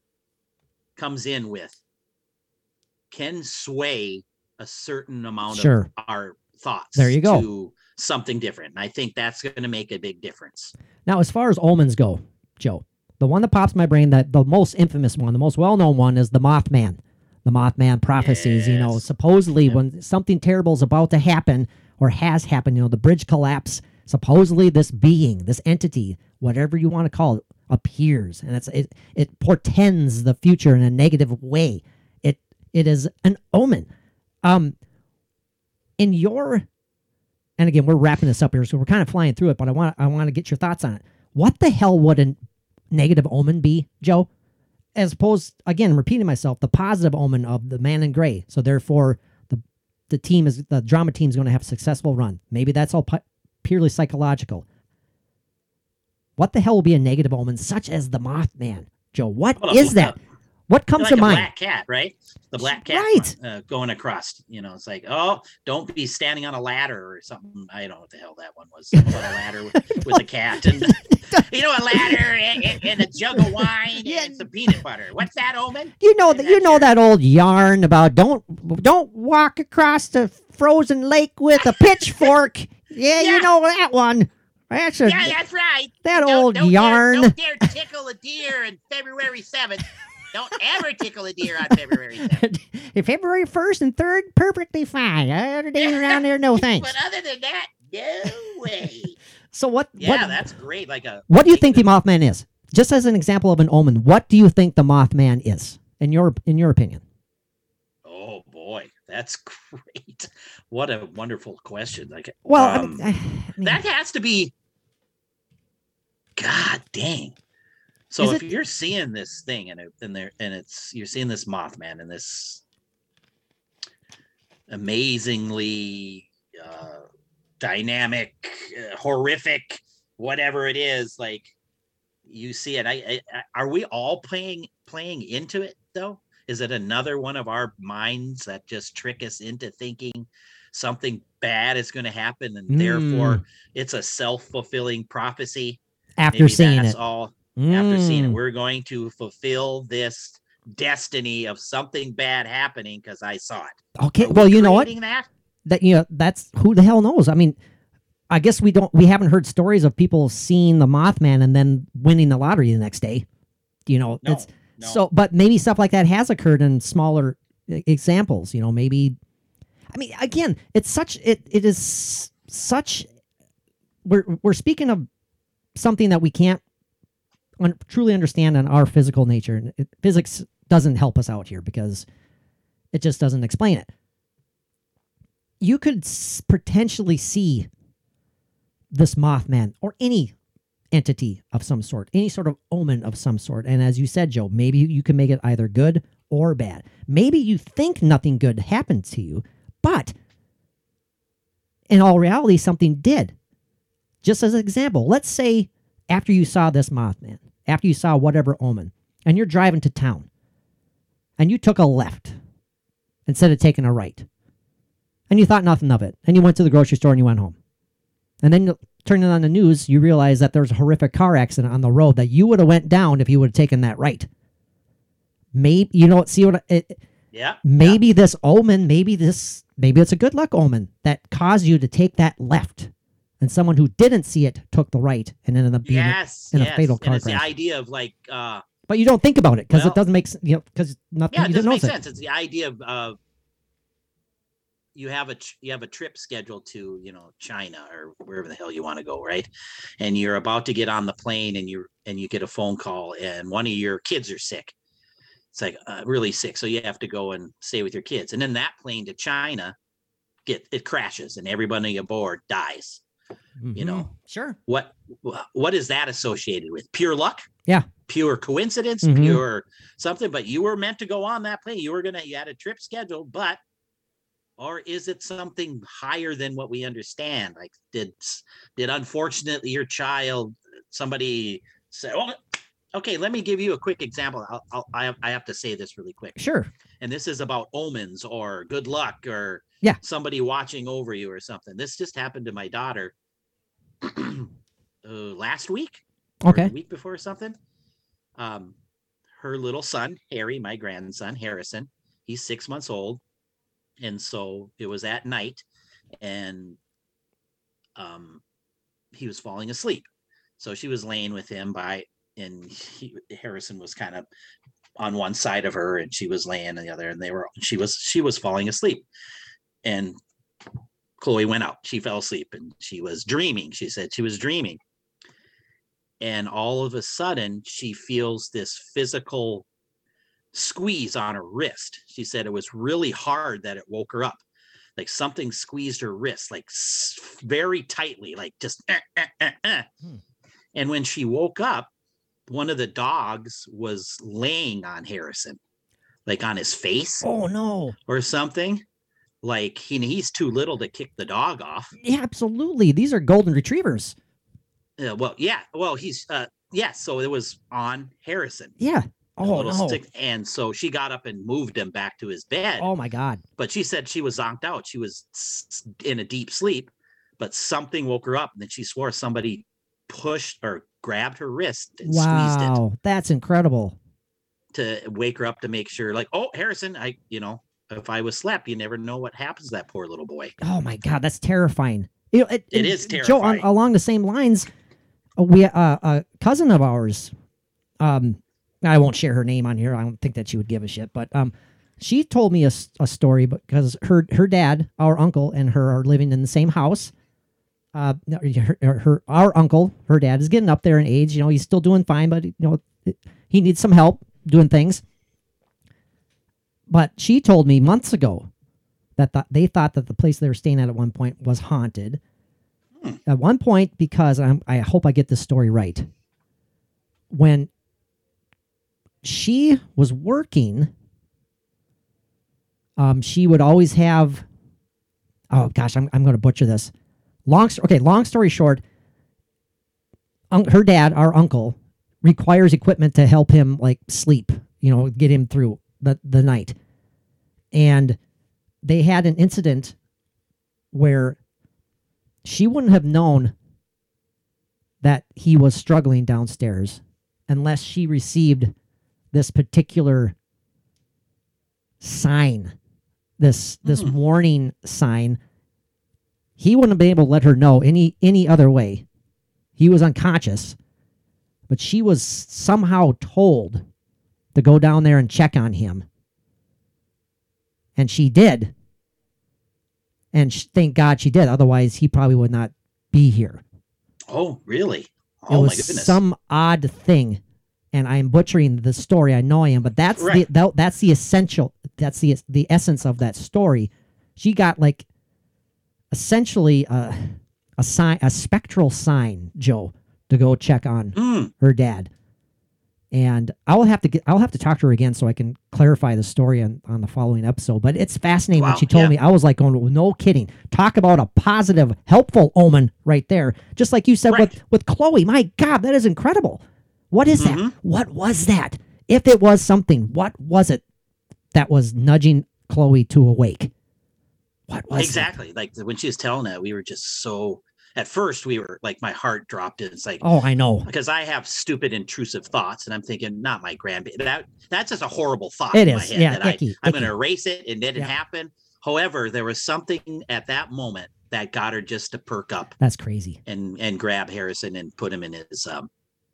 Speaker 6: comes in with can sway a certain amount
Speaker 5: Sure.
Speaker 6: of our thoughts.
Speaker 5: There you go.
Speaker 6: To something different. And I think that's going to make a big difference.
Speaker 5: Now, as far as omens go, Joe, the one that pops my brain, that the most infamous one, the most well-known one, is the Mothman. the Mothman prophecies. You know, supposedly
Speaker 6: Yep.
Speaker 5: when something terrible is about to happen or has happened, you know, the bridge collapse. Supposedly, this being, this entity, whatever you want to call it, appears, and it's it it portends the future in a negative way. It it is an omen. Um, in your and again we're wrapping this up here so we're kind of flying through it but i want i want to get your thoughts on it what the hell would a negative omen be joe? As opposed again repeating myself the positive omen of the man in gray. So therefore the the team is the drama team is going to have a successful run. Maybe that's all pu- purely psychological. What the hell will be a negative omen such as the mothman? Joe what is that what comes
Speaker 6: like
Speaker 5: to mind
Speaker 6: black cat, right? The black cat
Speaker 5: Right.
Speaker 6: uh, going across. You know, it's like, oh, don't be standing on a ladder or something. I don't know what the hell that one was. <laughs> About a ladder with, with a cat and <laughs> <laughs> you know a ladder and, and- a jug of wine
Speaker 5: Yeah.
Speaker 6: and some peanut butter. What's that omen?
Speaker 5: You know that you know that old yarn about don't don't walk across the frozen lake with a pitchfork. yeah, you know that one. That's a,
Speaker 6: Yeah, that's right.
Speaker 5: that
Speaker 6: Don't-
Speaker 5: old
Speaker 6: don't
Speaker 5: yarn.
Speaker 6: Dare, don't dare tickle a deer on February seventh. Don't ever tickle a deer on February seventh. <laughs>
Speaker 5: February first and third, perfectly fine. Other days <laughs> around there, no thanks.
Speaker 6: But other than that, no way.
Speaker 5: So what?
Speaker 6: Yeah,
Speaker 5: what,
Speaker 6: that's great. Like a
Speaker 5: what do you think the Mothman is? Just as an example of an omen, what do you think the Mothman is in your in your opinion?
Speaker 6: Oh boy, that's <laughs> great. What a wonderful question. Like
Speaker 5: Well, I
Speaker 6: um,
Speaker 5: mean, I- I mean,
Speaker 6: that has to be God dang. So
Speaker 5: Is
Speaker 6: if
Speaker 5: it-
Speaker 6: you're seeing this thing and it, and there and it's you're seeing this Mothman and this amazingly uh, dynamic, uh, horrific, whatever it is, like you see it. I, I, I are we all playing playing into it though? Is it another one of our minds that just trick us into thinking something bad is going to happen and therefore
Speaker 5: Mm.
Speaker 6: it's a self-fulfilling prophecy?
Speaker 5: after
Speaker 6: Maybe
Speaker 5: seeing
Speaker 6: that's
Speaker 5: it,
Speaker 6: all after seeing it.
Speaker 5: Mm.
Speaker 6: We're going to fulfill this destiny of something bad happening because I saw it.
Speaker 5: Okay,
Speaker 6: we
Speaker 5: well, you know what?
Speaker 6: That?
Speaker 5: that you know that's who the hell knows i mean i guess we don't we haven't heard stories of people seeing the mothman and then winning the lottery the next day you know
Speaker 6: No,
Speaker 5: it's
Speaker 6: no.
Speaker 5: so but maybe stuff like that has occurred in smaller examples you know maybe i mean again it's such it it is such we're we're speaking of something that we can't un- truly understand on our physical nature and it, physics doesn't help us out here because it just doesn't explain it you could s- potentially see this Mothman or any entity of some sort, any sort of omen of some sort. And as you said, Joe, maybe you can make it either good or bad. Maybe you think nothing good happened to you, but in all reality, something did. Just as an example, let's say after you saw this Mothman, after you saw whatever omen, and you're driving to town, and you took a left instead of taking a right and you thought nothing of it. And you went to the grocery store and you went home. And then you- turning on the news, you realize that there's a horrific car accident on the road that you would have went down if you would have taken that right. Maybe you know, see what it,
Speaker 6: Yeah.
Speaker 5: maybe this omen, maybe this, maybe it's a good luck omen that caused you to take that left, and someone who didn't see it took the right and ended up being. it.
Speaker 6: Yes.
Speaker 5: in a
Speaker 6: yes.
Speaker 5: fatal
Speaker 6: and
Speaker 5: car
Speaker 6: it's
Speaker 5: crash.
Speaker 6: the idea of like uh
Speaker 5: But you don't think about it because
Speaker 6: Well-
Speaker 5: it doesn't make sense. You know, because nothing
Speaker 6: yeah, it doesn't make
Speaker 5: know.
Speaker 6: sense. It's the idea of uh you have a you have a trip scheduled to you know China or wherever the hell you want to go, right? And you're about to get on the plane, and you and you get a phone call, and one of your kids are sick. It's like uh, really sick, so you have to go and stay with your kids. And then that plane to China get it crashes, and everybody aboard dies. You know.
Speaker 5: Sure.
Speaker 6: What what is that associated with? Pure luck?
Speaker 5: Yeah.
Speaker 6: Pure coincidence?
Speaker 5: Mhm.
Speaker 6: Pure something? But you were meant to go on that plane. You were gonna you had a trip scheduled, but or is it something higher than what we understand? Like did did unfortunately your child somebody say, "Oh, okay, let me give you a quick example. I'll, I'll, I have I have to say this really quick."
Speaker 5: Sure.
Speaker 6: and this is about omens or good luck or
Speaker 5: Yeah.
Speaker 6: somebody watching over you or something. This just happened to my daughter <clears throat> uh, last week.
Speaker 5: Okay.
Speaker 6: week before or something. Um, her little son Harry, my grandson Harrison, he's six months old, and so it was at night, and um, he was falling asleep. So she was laying with him by, and he, Harrison was kind of on one side of her and she was laying on the other and they were she was she was falling asleep and chloe went out she fell asleep and she was dreaming she said she was dreaming and all of a sudden she feels this physical squeeze on her wrist she said it was really hard that it woke her up like something squeezed her wrist like very tightly like just eh, eh, eh, eh.
Speaker 5: Hmm.
Speaker 6: and when she woke up one of the dogs was laying on harrison like on his face
Speaker 5: Oh no.
Speaker 6: or something like he, he's too little to kick the dog off
Speaker 5: Yeah, absolutely. These are golden retrievers.
Speaker 6: uh, well yeah well he's uh yeah so it was on harrison
Speaker 5: Yeah. Oh
Speaker 6: little
Speaker 5: no.
Speaker 6: stick and so she got up and moved him back to his bed
Speaker 5: Oh my god.
Speaker 6: but she said she was zonked out. She was in a deep sleep, but something woke her up. And then she swore somebody pushed or grabbed her wrist and squeezed it.
Speaker 5: Wow, that's incredible.
Speaker 6: to wake her up to make sure, like, oh, Harrison, I, you know, if I was slept, you never know what happens to that poor little boy.
Speaker 5: Oh my god, that's terrifying. You know, it,
Speaker 6: It is
Speaker 5: Joe, on, along the same lines, uh, we uh, a cousin of ours, um, I won't share her name on here. I don't think that she would give a shit, but um, she told me a story because her her dad, our uncle, and her are living in the same house. Uh, her, her our uncle, her dad is getting up there in age. You know, he's still doing fine, but you know, he needs some help doing things. But she told me months ago that th- they thought that the place they were staying at at one point was haunted. At one point, because I'm, I hope I get this story right. When she was working, um, she would always have. Oh gosh, I'm I'm going to butcher this. Long okay. Long story short, un- her dad, our uncle, requires equipment to help him like sleep. You know, get him through the the night, and they had an incident where she wouldn't have known that he was struggling downstairs unless she received this particular sign this this
Speaker 6: Hmm.
Speaker 5: warning sign. He wouldn't have been able to let her know any any other way. He was unconscious but she was somehow told to go down there and check on him and she did. And sh- thank god she did. Otherwise he probably would not be here.
Speaker 6: Oh, really?
Speaker 5: it
Speaker 6: Oh, my goodness.
Speaker 5: some odd thing. And i'm butchering the story. I know i am but that's
Speaker 6: Right.
Speaker 5: the that, that's the essential that's the the essence of that story. She got like essentially a a sign a spectral sign joe to go check on
Speaker 6: Mm,
Speaker 5: her dad and i'll have to get i'll have to talk to her again so i can clarify the story on, on the following episode but it's fascinating when
Speaker 6: Wow,
Speaker 5: she told
Speaker 6: yeah.
Speaker 5: me i was like going no kidding talk about a positive helpful omen right there just like you said with
Speaker 6: Right.
Speaker 5: with chloe my god that is incredible what is that
Speaker 6: Mhm.
Speaker 5: what was that if it was something what was it that was nudging chloe to awake what was it?
Speaker 6: exactly. Like when she was telling that, we were just so. At first, we were like, my heart dropped. It's like,
Speaker 5: oh i know
Speaker 6: because I have stupid, intrusive thoughts, and I'm thinking, not my grandbaby. That that's just a horrible thought.
Speaker 5: It
Speaker 6: in my head
Speaker 5: yeah,
Speaker 6: that
Speaker 5: icky,
Speaker 6: I, I'm going to erase it. It didn't
Speaker 5: Yeah.
Speaker 6: happen. However, there was something at that moment that got her just to perk up
Speaker 5: that's crazy
Speaker 6: and and grab Harrison and put him in his um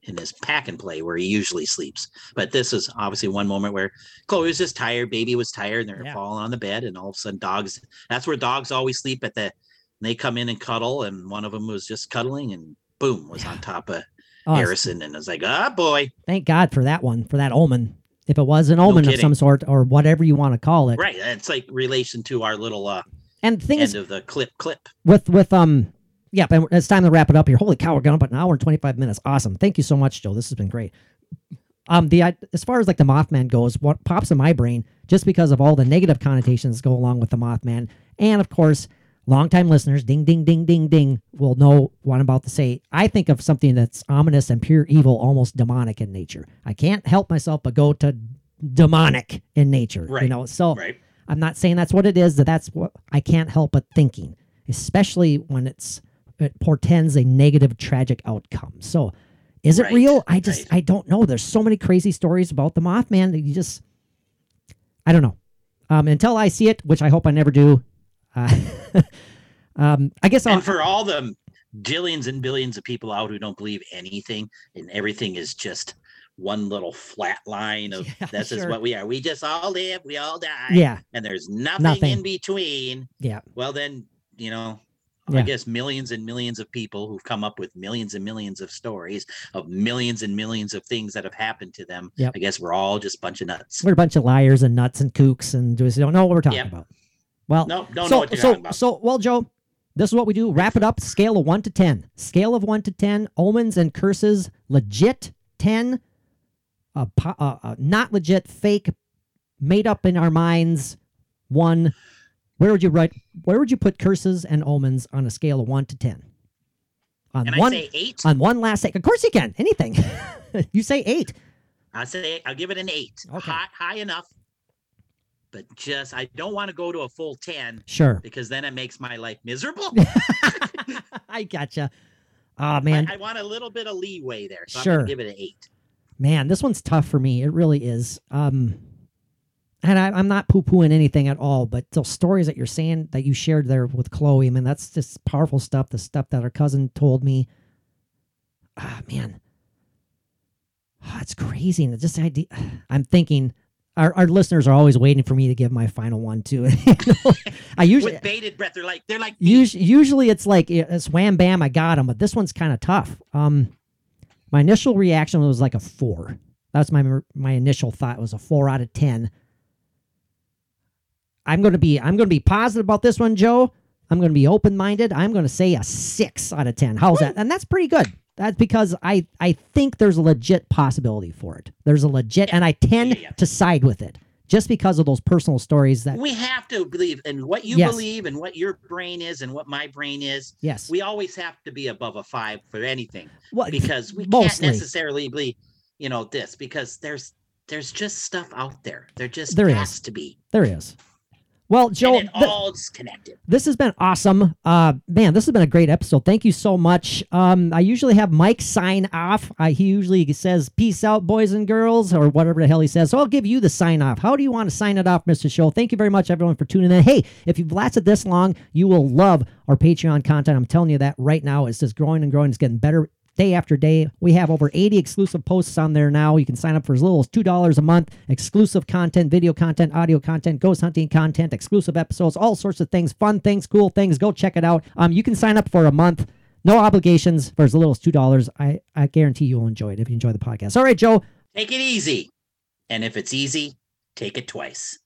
Speaker 6: in his pack and play where he usually sleeps. But this is obviously one moment where Chloe was just tired, baby was tired, and they're
Speaker 5: Yeah.
Speaker 6: falling on the bed, and all of a sudden dogs. That's where dogs always sleep at the. They come in and cuddle, and one of them was just cuddling, and boom, was on top of
Speaker 5: oh,
Speaker 6: Harrison, and I was like, ah, boy,
Speaker 5: thank god for that one for that omen. If it was an omen of some sort or whatever you want to call it.
Speaker 6: Right? It's like relation to our little uh,
Speaker 5: and the thing
Speaker 6: end
Speaker 5: is
Speaker 6: of the clip clip.
Speaker 5: with with um yeah and it's time to wrap it up here. Holy cow we're going up an hour and 25 minutes. Awesome. Thank you so much joe this has been great. Um the I- as far as like the mothman goes what pops in my brain just because of all the negative connotations go along with the mothman and of course longtime listeners ding ding ding ding ding will know what i'm about to say i think of something that's ominous and pure evil almost demonic in nature i can't help myself but go to demonic in nature
Speaker 6: Right.
Speaker 5: you know so
Speaker 6: Right.
Speaker 5: I'm not saying that's what it is, that that's what I can't help but thinking, especially when it's it portends a negative tragic outcome. So is it
Speaker 6: Right,
Speaker 5: real? I just. I don't know. There's so many crazy stories about the Mothman that you just I don't know. Um until I see it, which I hope I never do. Uh, <laughs> um I guess I'll
Speaker 6: and for all the jillions and billions of people out who don't believe anything and everything is just one little flat line of <laughs>
Speaker 5: Yeah,
Speaker 6: this is what we are. We just all live, we all die,
Speaker 5: Yeah,
Speaker 6: and there's nothing,
Speaker 5: Nothing.
Speaker 6: in between.
Speaker 5: yeah,
Speaker 6: Well, then you know.
Speaker 5: Yeah.
Speaker 6: I guess millions and millions of people who've come up with millions and millions of stories of millions and millions of things that have happened to them.
Speaker 5: Yep.
Speaker 6: I guess we're all just a bunch of nuts.
Speaker 5: we're a bunch of liars and nuts and kooks and just don't know what we're talking
Speaker 6: Yep.
Speaker 5: about. Well,
Speaker 6: No, don't
Speaker 5: so
Speaker 6: know what you're
Speaker 5: so
Speaker 6: talking about.
Speaker 5: so well, Joe. This is what we do. Wrap it up. Scale of one to ten. Scale of one to ten. Omens and curses. Legit ten. Uh, po- uh, uh, not legit. Fake. Made up in our minds. One. Where would you write? Where would you put curses and omens on a scale of one to ten? On
Speaker 6: Can
Speaker 5: one.
Speaker 6: I say eight?
Speaker 5: on one last second. Of course you can. Anything. <laughs> you say eight.
Speaker 6: I say I'll give it an eight.
Speaker 5: Okay.
Speaker 6: High, high enough. But just I don't want to go to a full ten
Speaker 5: Sure.
Speaker 6: because then it makes my life miserable. <laughs>
Speaker 5: I gotcha. Oh man,
Speaker 6: I, I want a little bit of leeway there. So I'm
Speaker 5: Sure.
Speaker 6: give it an eight.
Speaker 5: man, this one's tough for me. It really is. Um, and I, I'm not poo pooing anything at all, but those stories that you're saying that you shared there with Chloe, man, that's just powerful stuff. The stuff that her cousin told me. Ah, man, Ah, it's crazy. And just idea. I'm thinking. Our, our listeners are always waiting for me to give my final one too. <laughs> I usually
Speaker 6: With bated breath, they're like they're like.
Speaker 5: Usually, usually it's like it's wham bam, I got him. But this one's kind of tough. Um, my initial reaction was like a four. That's my my initial thought was a four out of ten. I'm gonna be I'm gonna be positive about this one, Joe. I'm gonna be open minded. I'm gonna say a six out of ten. How's that? And that's pretty good. That's because I I think there's a legit possibility for it. There's a legit, and I tend
Speaker 6: Yeah, yeah.
Speaker 5: to side with it just because of those personal stories that
Speaker 6: we have to believe in what you
Speaker 5: Yes.
Speaker 6: believe and what your brain is and what my brain is.
Speaker 5: yes,
Speaker 6: We always have to be above a five for anything
Speaker 5: Well,
Speaker 6: because we
Speaker 5: mostly.
Speaker 6: can't necessarily believe, you know, this because there's there's just stuff out there. There just
Speaker 5: There
Speaker 6: has
Speaker 5: is.
Speaker 6: to be.
Speaker 5: there is. Well, Joe,
Speaker 6: and it
Speaker 5: th-
Speaker 6: connected.
Speaker 5: this has been awesome. Uh, man, this has been a great episode. Thank you so much. Um, I usually have Mike sign off. Uh, he usually says "Peace out, boys and girls," or whatever the hell he says. So I'll give you the sign off. How do you want to sign it off, Mister Show? Thank you very much, everyone, for tuning in. Hey, if you've lasted this long, you will love our Patreon content. I'm telling you that right now. It's just growing and growing. It's getting better day after day. We have over 80 exclusive posts on there now. You can sign up for as little as $2 a month. Exclusive content, video content, audio content, ghost hunting content, exclusive episodes, all sorts of things, fun things, cool things. Go check it out. Um, you can sign up for a month. No obligations for as little as $2. I, I guarantee you'll enjoy it if you enjoy the podcast. All right, Joe.
Speaker 6: Take it easy. And if it's easy, take it twice.